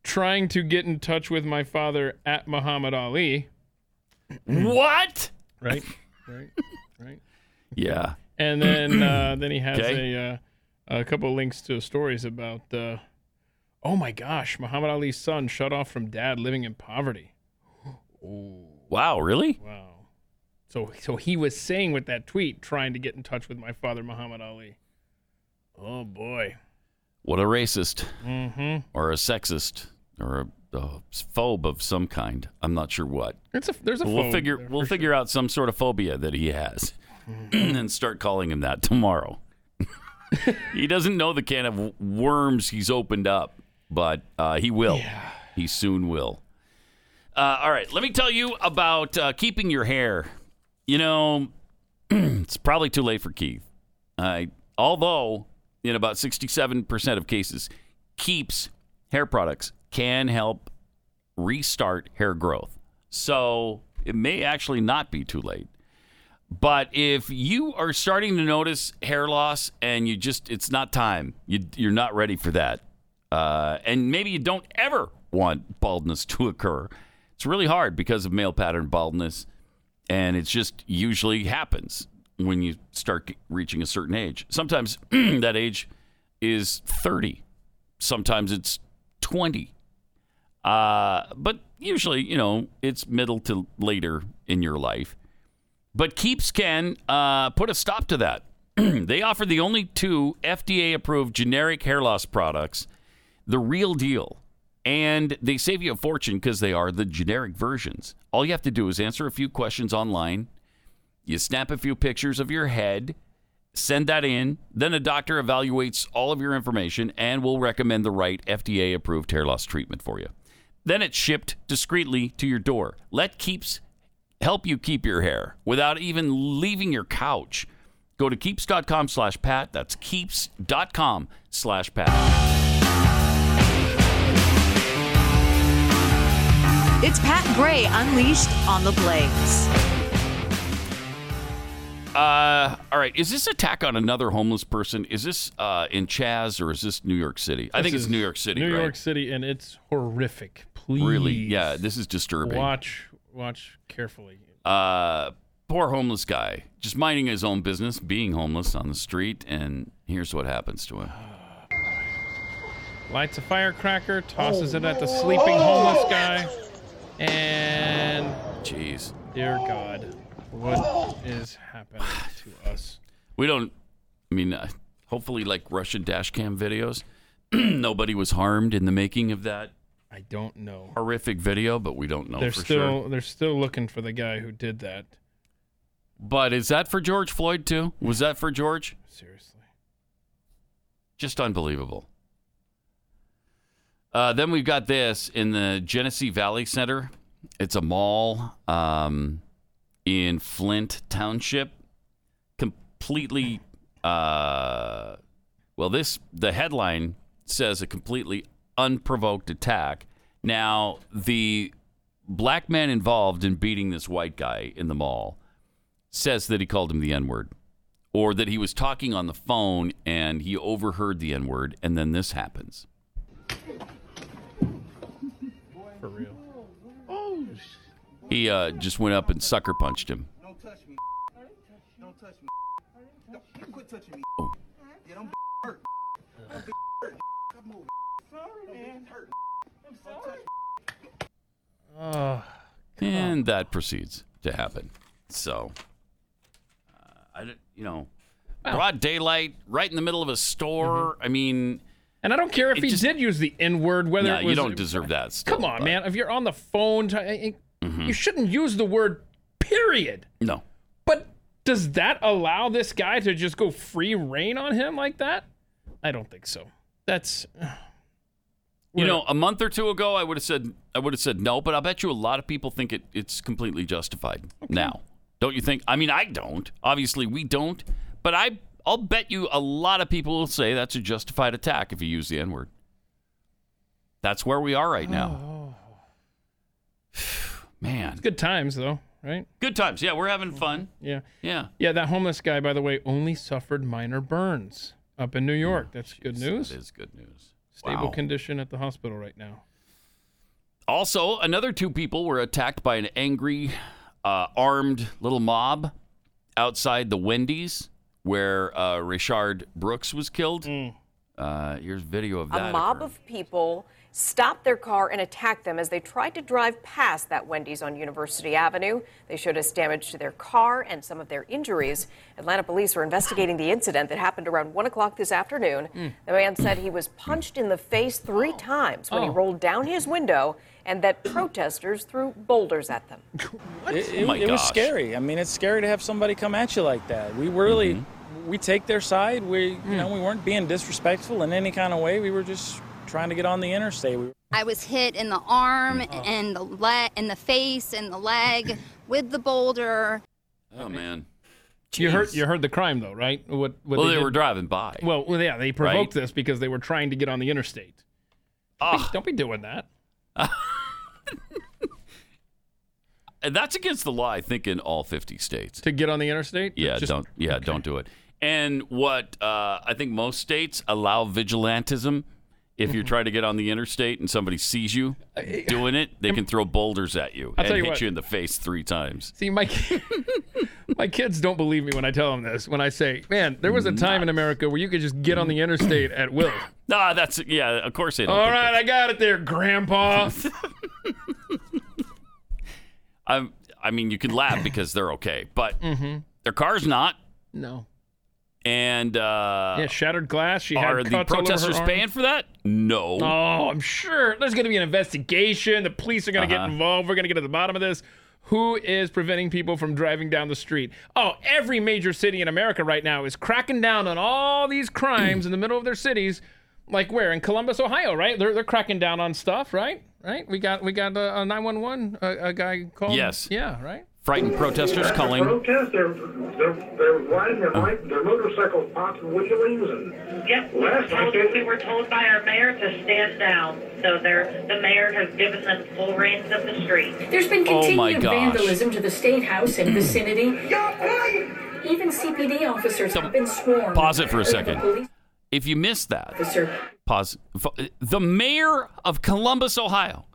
trying to get in touch with my father at Muhammad Ali? What? Right, right, right. Yeah. And then uh, then he has Okay. a uh, a couple of links to stories about. Uh, oh my gosh, Muhammad Ali's son shut off from dad living in poverty. Wow, really? Wow. So so he was saying with that tweet, trying to get in touch with my father, Muhammad Ali. Oh boy. What a racist, Mm-hmm. or a sexist, or a, a phobe of some kind. I'm not sure what. It's a there's a we'll figure we'll figure out some sort of phobia that he has, and start calling him that tomorrow. he doesn't know the can of worms he's opened up, but uh, he will. He soon will. Uh, all right, let me tell you about uh, keeping your hair. You know, it's probably too late for Keith. Uh, although, in about 67% of cases, Keeps hair products can help restart hair growth. So it may actually not be too late. But if you are starting to notice hair loss and you just, it's not time, you, you're not ready for that, uh, and maybe you don't ever want baldness to occur, it's really hard because of male pattern baldness, and it just usually happens. when you start reaching a certain age. Sometimes that age is 30. Sometimes it's 20. Uh, but usually, you know, it's middle to later in your life. But Keeps can uh, put a stop to that. they offer the only two FDA approved generic hair loss products, the real deal. And they save you a fortune because they are the generic versions. All you have to do is answer a few questions online. You snap a few pictures of your head, send that in. Then a doctor evaluates all of your information and will recommend the right FDA approved hair loss treatment for you. Then it's shipped discreetly to your door. Let Keeps help you keep your hair without even leaving your couch. Go to keeps.com slash pat. That's keeps.com slash pat. It's Pat Gray Unleashed on the Blaze. Uh, all right. Is this attack on another homeless person? Is this uh, in Chaz or is this New York City? I think it's New York City, New right? York City, and it's horrific. Please. Really? Yeah, this is disturbing. Watch, watch carefully. Uh, poor homeless guy, just minding his own business, being homeless on the street, and here's what happens to him. Lights a firecracker, tosses it at the sleeping homeless guy, and jeez, dear God, what is happening to us? We don't. I mean, uh, hopefully, like Russian dash cam videos, nobody was harmed in the making of that I don't know. horrific video, but we don't know they're for still sure. they're still looking for the guy who did that. But is that for George Floyd too? Was that for George? Seriously. Just unbelievable. Uh, then we've got this in the Genesee Valley Center. It's a mall um, in Flint Township. Completely, uh, well, this the headline says a completely unprovoked attack. Now, the black man involved in beating this white guy in the mall says that he called him the N word or that he was talking on the phone and he overheard the N word, and then this happens. For real. He uh, just went up and sucker punched him. Don't touch me. Don't touch me. Don't, you quit touching me. Oh. Yeah, don't hurt. Don't hurt. Come move. Sorry, man. Hurt. I'm sorry. Oh, and that proceeds to happen. So, uh, I don't, you know, broad daylight, right in the middle of a store. I mean, and I don't care if he just- did use the N word. Whether Nah, it you don't deserve that. Still, Come on, but- man. If you're on the phone, t- eh, Mhm. you shouldn't use the word period. No. But does that allow this guy to just go free reign on him like that? I don't think so. That's You know, a month or two ago, I would have said I would have said no, but I bet you a lot of people think it, it's completely justified now. Don't you think? I mean, I don't. Obviously, we don't. But I, I'll bet you a lot of people will say that's a justified attack if you use the N word. That's where we are right now. Oh. Man, good times though, right? good times. Yeah, we're having fun. Mm-hmm. Yeah. Yeah. Yeah, that homeless guy, by the way, only suffered minor burns up in New York. Oh, that's good news. That is good news. Stable Wow. condition at the hospital right now. Also, another two people were attacked by an angry, uh, armed little mob outside the Wendy's where uh, Rayshard Brooks was killed. Uh, here's video of that. A mob of people stopped their car and attacked them as they tried to drive past that Wendy's on University Avenue. They showed us damage to their car and some of their injuries. Atlanta police are investigating the incident that happened around 1 o'clock this afternoon. Mm. The man said he was punched in the face three times when he Oh. rolled down his window and that protesters threw boulders at them. It, Oh it- my it was scary. I mean, it's scary to have somebody come at you like that. We really, Mm-hmm. we take their side. We, you know, we weren't being disrespectful in any kind of way. We were just trying to get on the interstate. I was hit in the arm and the leg, in the face and the leg with the boulder. Oh man. You heard you heard the crime though, right? What, what Well, they did- were driving by. Well, well, yeah, they provoked Right? this because they were trying to get on the interstate. Don't, be, don't be doing that. And that's against the law, I think, in all 50 states. To get on the interstate? Yeah, Just- don't. Yeah, don't do it. And what uh, I think most states allow vigilantism if you're trying to get on the interstate and somebody sees you doing it, they can throw boulders at you I'll and you hit what. you in the face three times. See, my my kids don't believe me when I tell them this. When I say, "Man, there was a time in America where you could just get on the interstate at will." Nah, that's yeah. Of course they don't. All think right, I got it there, Grandpa. I'm, I mean, you can laugh because they're okay, but Mhm. their car's not. No. And uh, yeah, shattered glass. She are had the cuts all over her protesters paying for that? No. Oh, I'm sure there's going to be an investigation. The police are going to Uh-huh. get involved. We're going to get to the bottom of this. Who is preventing people from driving down the street? Oh, every major city in America right now is cracking down on all these crimes in the middle of their cities. Like where in Columbus, Ohio, right? They're they're cracking down on stuff, right? Right? We got we got a, a 911 a, a guy called. Yes. Yeah. Right. Frightened protesters calling. Protest, they're, they're, they're riding their oh. bike, their motorcycles, popping wheelings, and Yep, we were, last I told, we were told by our mayor to stand down. So they're, the mayor has given them full reins of the street. There's been Oh continued gosh. vandalism to the State House and vicinity. Even CPD officers have been sworn. Pause it for a second. If you missed that, officer. pause. The mayor of Columbus, Ohio,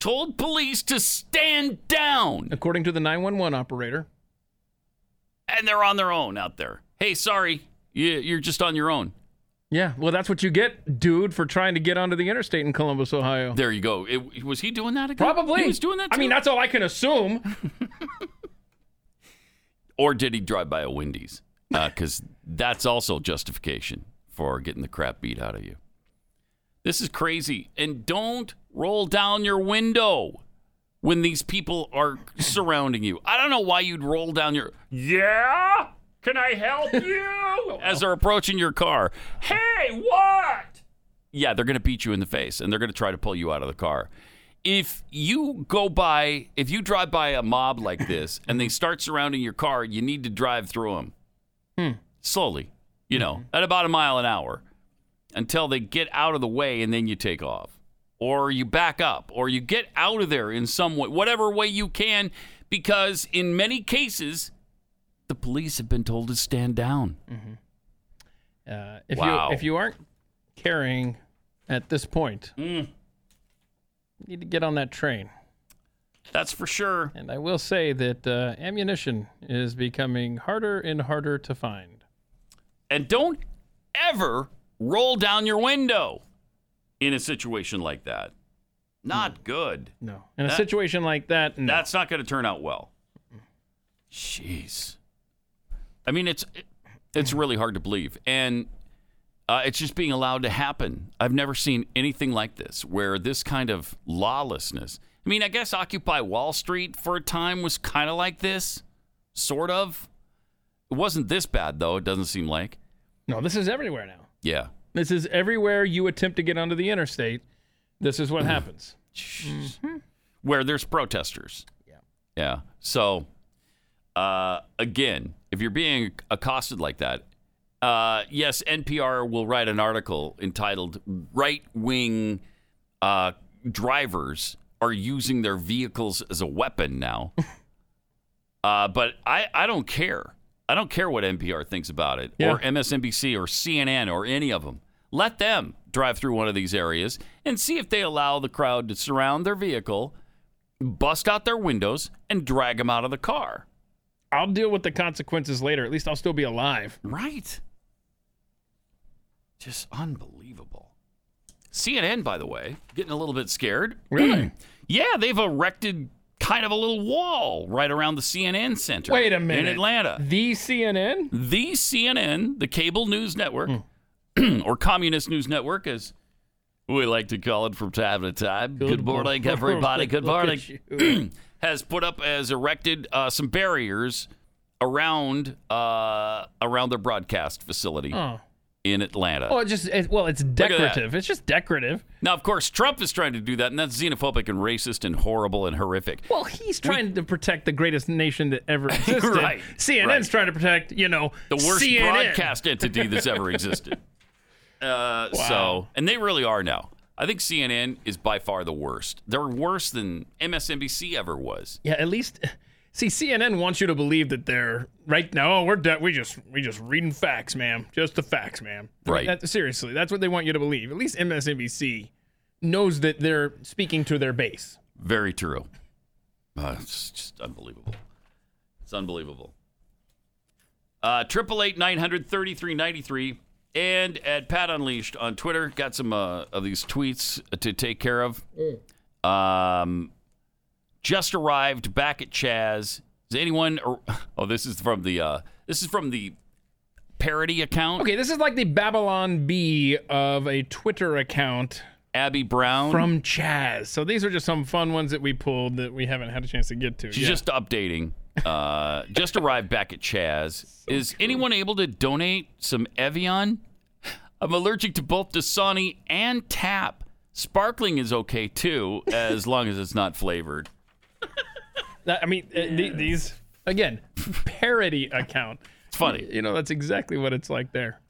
told police to stand down, According to the 911 operator. and they're on their own out there. Hey, sorry, you, you're just on your own. Yeah. Well, that's what you get, dude, for trying to get onto the interstate in Columbus, Ohio. There you go. It- was he doing that again? Probably. He was doing that. I mean, that's all I can assume. or did he drive by a Wendy's? Uh, because that's also justification for getting the crap beat out of you. This is crazy. And don't roll down your window when these people are surrounding you. I don't know why you'd roll down your. Yeah? Can I help you? As they're approaching your car. Hey, what? Yeah, they're going to beat you in the face and they're going to try to pull you out of the car. If you go by, if you drive by a mob like this and they start surrounding your car, you need to drive through them Hmm. slowly, you know, at about a mile an hour until they get out of the way and then you take off. Or you back up or you get out of there in some way, whatever way you can, because in many cases, the police have been told to stand down. Uh, if Wow. you if you aren't carrying at this point, Mm. you need to get on that train. That's for sure. And I will say that uh, ammunition is becoming harder and harder to find. And don't ever roll down your window in a situation like that. Not good. No. In a That- situation like that, no. That's not going to turn out well. Jeez. I mean, it's it's really hard to believe, and uh, it's just being allowed to happen. I've never seen anything like this, where this kind of lawlessness. I mean, I guess Occupy Wall Street for a time was kind of like this, sort of. It wasn't this bad though. It doesn't seem like. No, this is everywhere now. Yeah. This is everywhere you attempt to get onto the interstate. This is what happens. where there's protesters. Yeah. Yeah. So, uh, again, if you're being accosted like that, uh, yes, NPR will write an article entitled "Right Wing uh, Drivers Are Using Their Vehicles as a Weapon Now." uh, but I, I don't care. I don't care what NPR thinks about it, Yeah. or MSNBC, or CNN, or any of them. Let them drive through one of these areas and see if they allow the crowd to surround their vehicle, bust out their windows, and drag them out of the car. I'll deal with the consequences later. At least I'll still be alive. Right. Just unbelievable. CNN, by the way, getting a little bit scared. Really? yeah, they've erected kind of a little wall right around the CNN center. Wait a minute. In Atlanta. The CNN? The CNN, the cable news network, Hmm. or communist news network, as we like to call it from time to time. Good, morning, everybody. Good morning. has put up as erected uh, some barriers around uh, around their broadcast facility Oh. in Atlanta. Oh, it just it, well, it's at decorative. It's just decorative. Now, of course, Trump is trying to do that, and that's xenophobic and racist and horrible and horrific. Well, he's trying to protect the greatest nation that ever existed. Right, CNN's right. trying to protect, you know, the worst CNN. broadcast entity that's ever existed. Uh, So, and they really are now. I think CNN is by far the worst. They're worse than MSNBC ever was. Yeah, at least See, CNN wants you to believe that they're right now. Oh, we're de- we just we just reading facts, ma'am. Just the facts, ma'am. Right. That- seriously, that's what they want you to believe. At least MSNBC knows that they're speaking to their base. Very true. Uh, it's just unbelievable. It's unbelievable. Uh, Triple eight nine hundred thirty three ninety three, and at Pat Unleashed on Twitter, got some uh, of these tweets to take care of. Um, just arrived back at Chaz. Is anyone? Or, oh, this is from the. Uh, this is from the parody account. Okay, this is like the Babylon Bee of a Twitter account. Abby Brown from Chaz. So these are just some fun ones that we pulled that we haven't had a chance to get to. She's Yeah. just updating. Uh, just arrived back at Chaz. Is anyone able to donate some Evian? I'm allergic to both Dasani and Tap. Sparkling is okay too, as long as it's not flavored. I mean, uh, the- these again parody account. It's funny. You know, that's exactly what it's like there.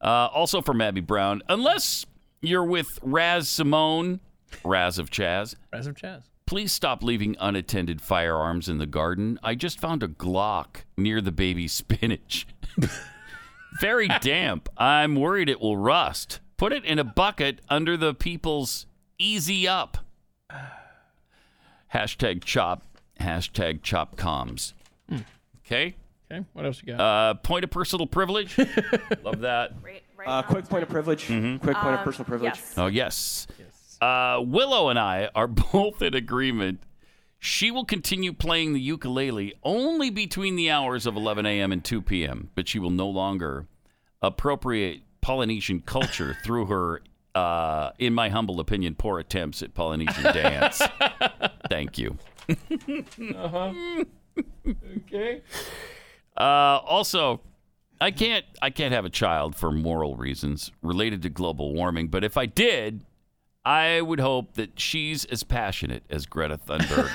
Uh, also from Abby Brown, unless you're with Raz Simone, Raz of Chaz, Raz of Chaz. Please stop leaving unattended firearms in the garden. I just found a Glock near the baby spinach. Very damp. I'm worried it will rust. Put it in a bucket under the people's easy up. Hashtag chop. Hashtag chop comms. Okay. Okay. What else you got? Uh, point of personal privilege. Love that. Uh, quick point of privilege. Mhm. Quick point of Um, personal privilege. Oh, yes. Uh, Willow and I are both in agreement. She will continue playing the ukulele only between the hours of 11 a.m. and 2 p.m., but she will no longer appropriate Polynesian culture through her, uh, in my humble opinion, poor attempts at Polynesian dance. Thank you. Uh-huh. okay. Uh, also, I can't I can't have a child for moral reasons related to global warming. But if I did, I would hope that she's as passionate as Greta Thunberg.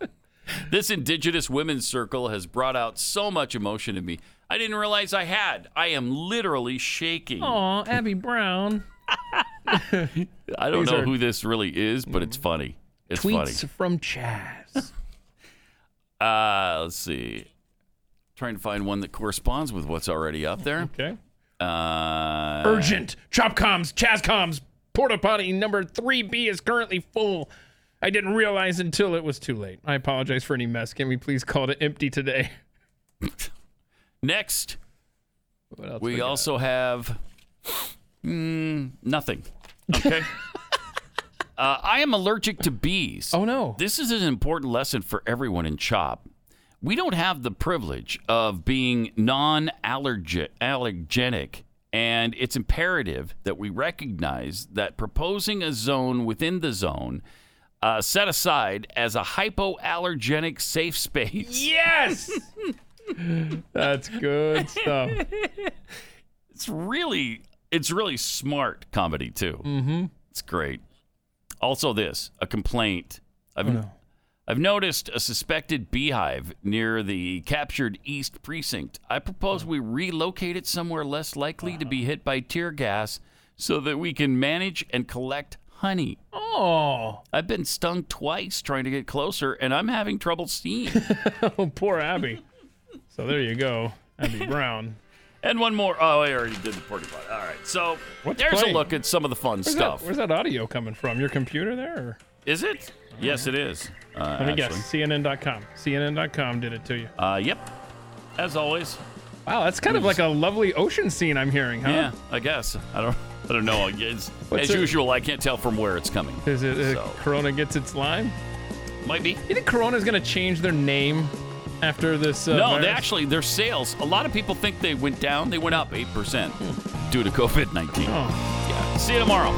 this Indigenous Women's Circle has brought out so much emotion in me. I didn't realize I had. I am literally shaking. Oh, Abby Brown. I don't These know are- who this really is, but it's funny. It's Tweets funny. from Chaz. Uh, let's see. Trying to find one that corresponds with what's already up there. Okay. Uh, Urgent. Chop comms. Chaz comms. Porta potty number 3B is currently full. I didn't realize until it was too late. I apologize for any mess. Can we please call it empty today? Next, What else we got? also have mm, nothing. Okay. uh, I am allergic to bees. Oh no! This is an important lesson for everyone in CHOP. We don't have the privilege of being non-allergenic, and it's imperative that we recognize that proposing a zone within the zone uh, set aside as a hypoallergenic safe space. Yes! That's good stuff. It's really it's really smart comedy too. Mm-hmm. It's great. Also, this a complaint. I've I've noticed a suspected beehive near the captured East Precinct. I propose we relocate it somewhere less likely to be hit by tear gas, so that we can manage and collect honey. Oh, I've been stung twice trying to get closer, and I'm having trouble seeing. oh, poor Abby. So there you go, Abby Brown. and one more. Oh, I already did the porta potty. All right, so What's there's playing? a look at some of the fun Where's stuff. That, where's that audio coming from? Your computer there? Or? Is it? Yes, it is. Uh, Let me actually. guess. CNN.com. CNN.com did it to you. Uh, yep. As always. Wow, that's kind of like a lovely ocean scene I'm hearing, huh? Yeah, I guess. I don't. I don't know. It's, What's as it- usual, I can't tell from where it's coming. Is it uh, So. Corona gets its lime? Might be. You think Corona's going to change their name after this? Uh, no, virus? they actually their sales. A lot of people think they went down. They went up eight percent due to COVID nineteen. Oh. Yeah. See you tomorrow.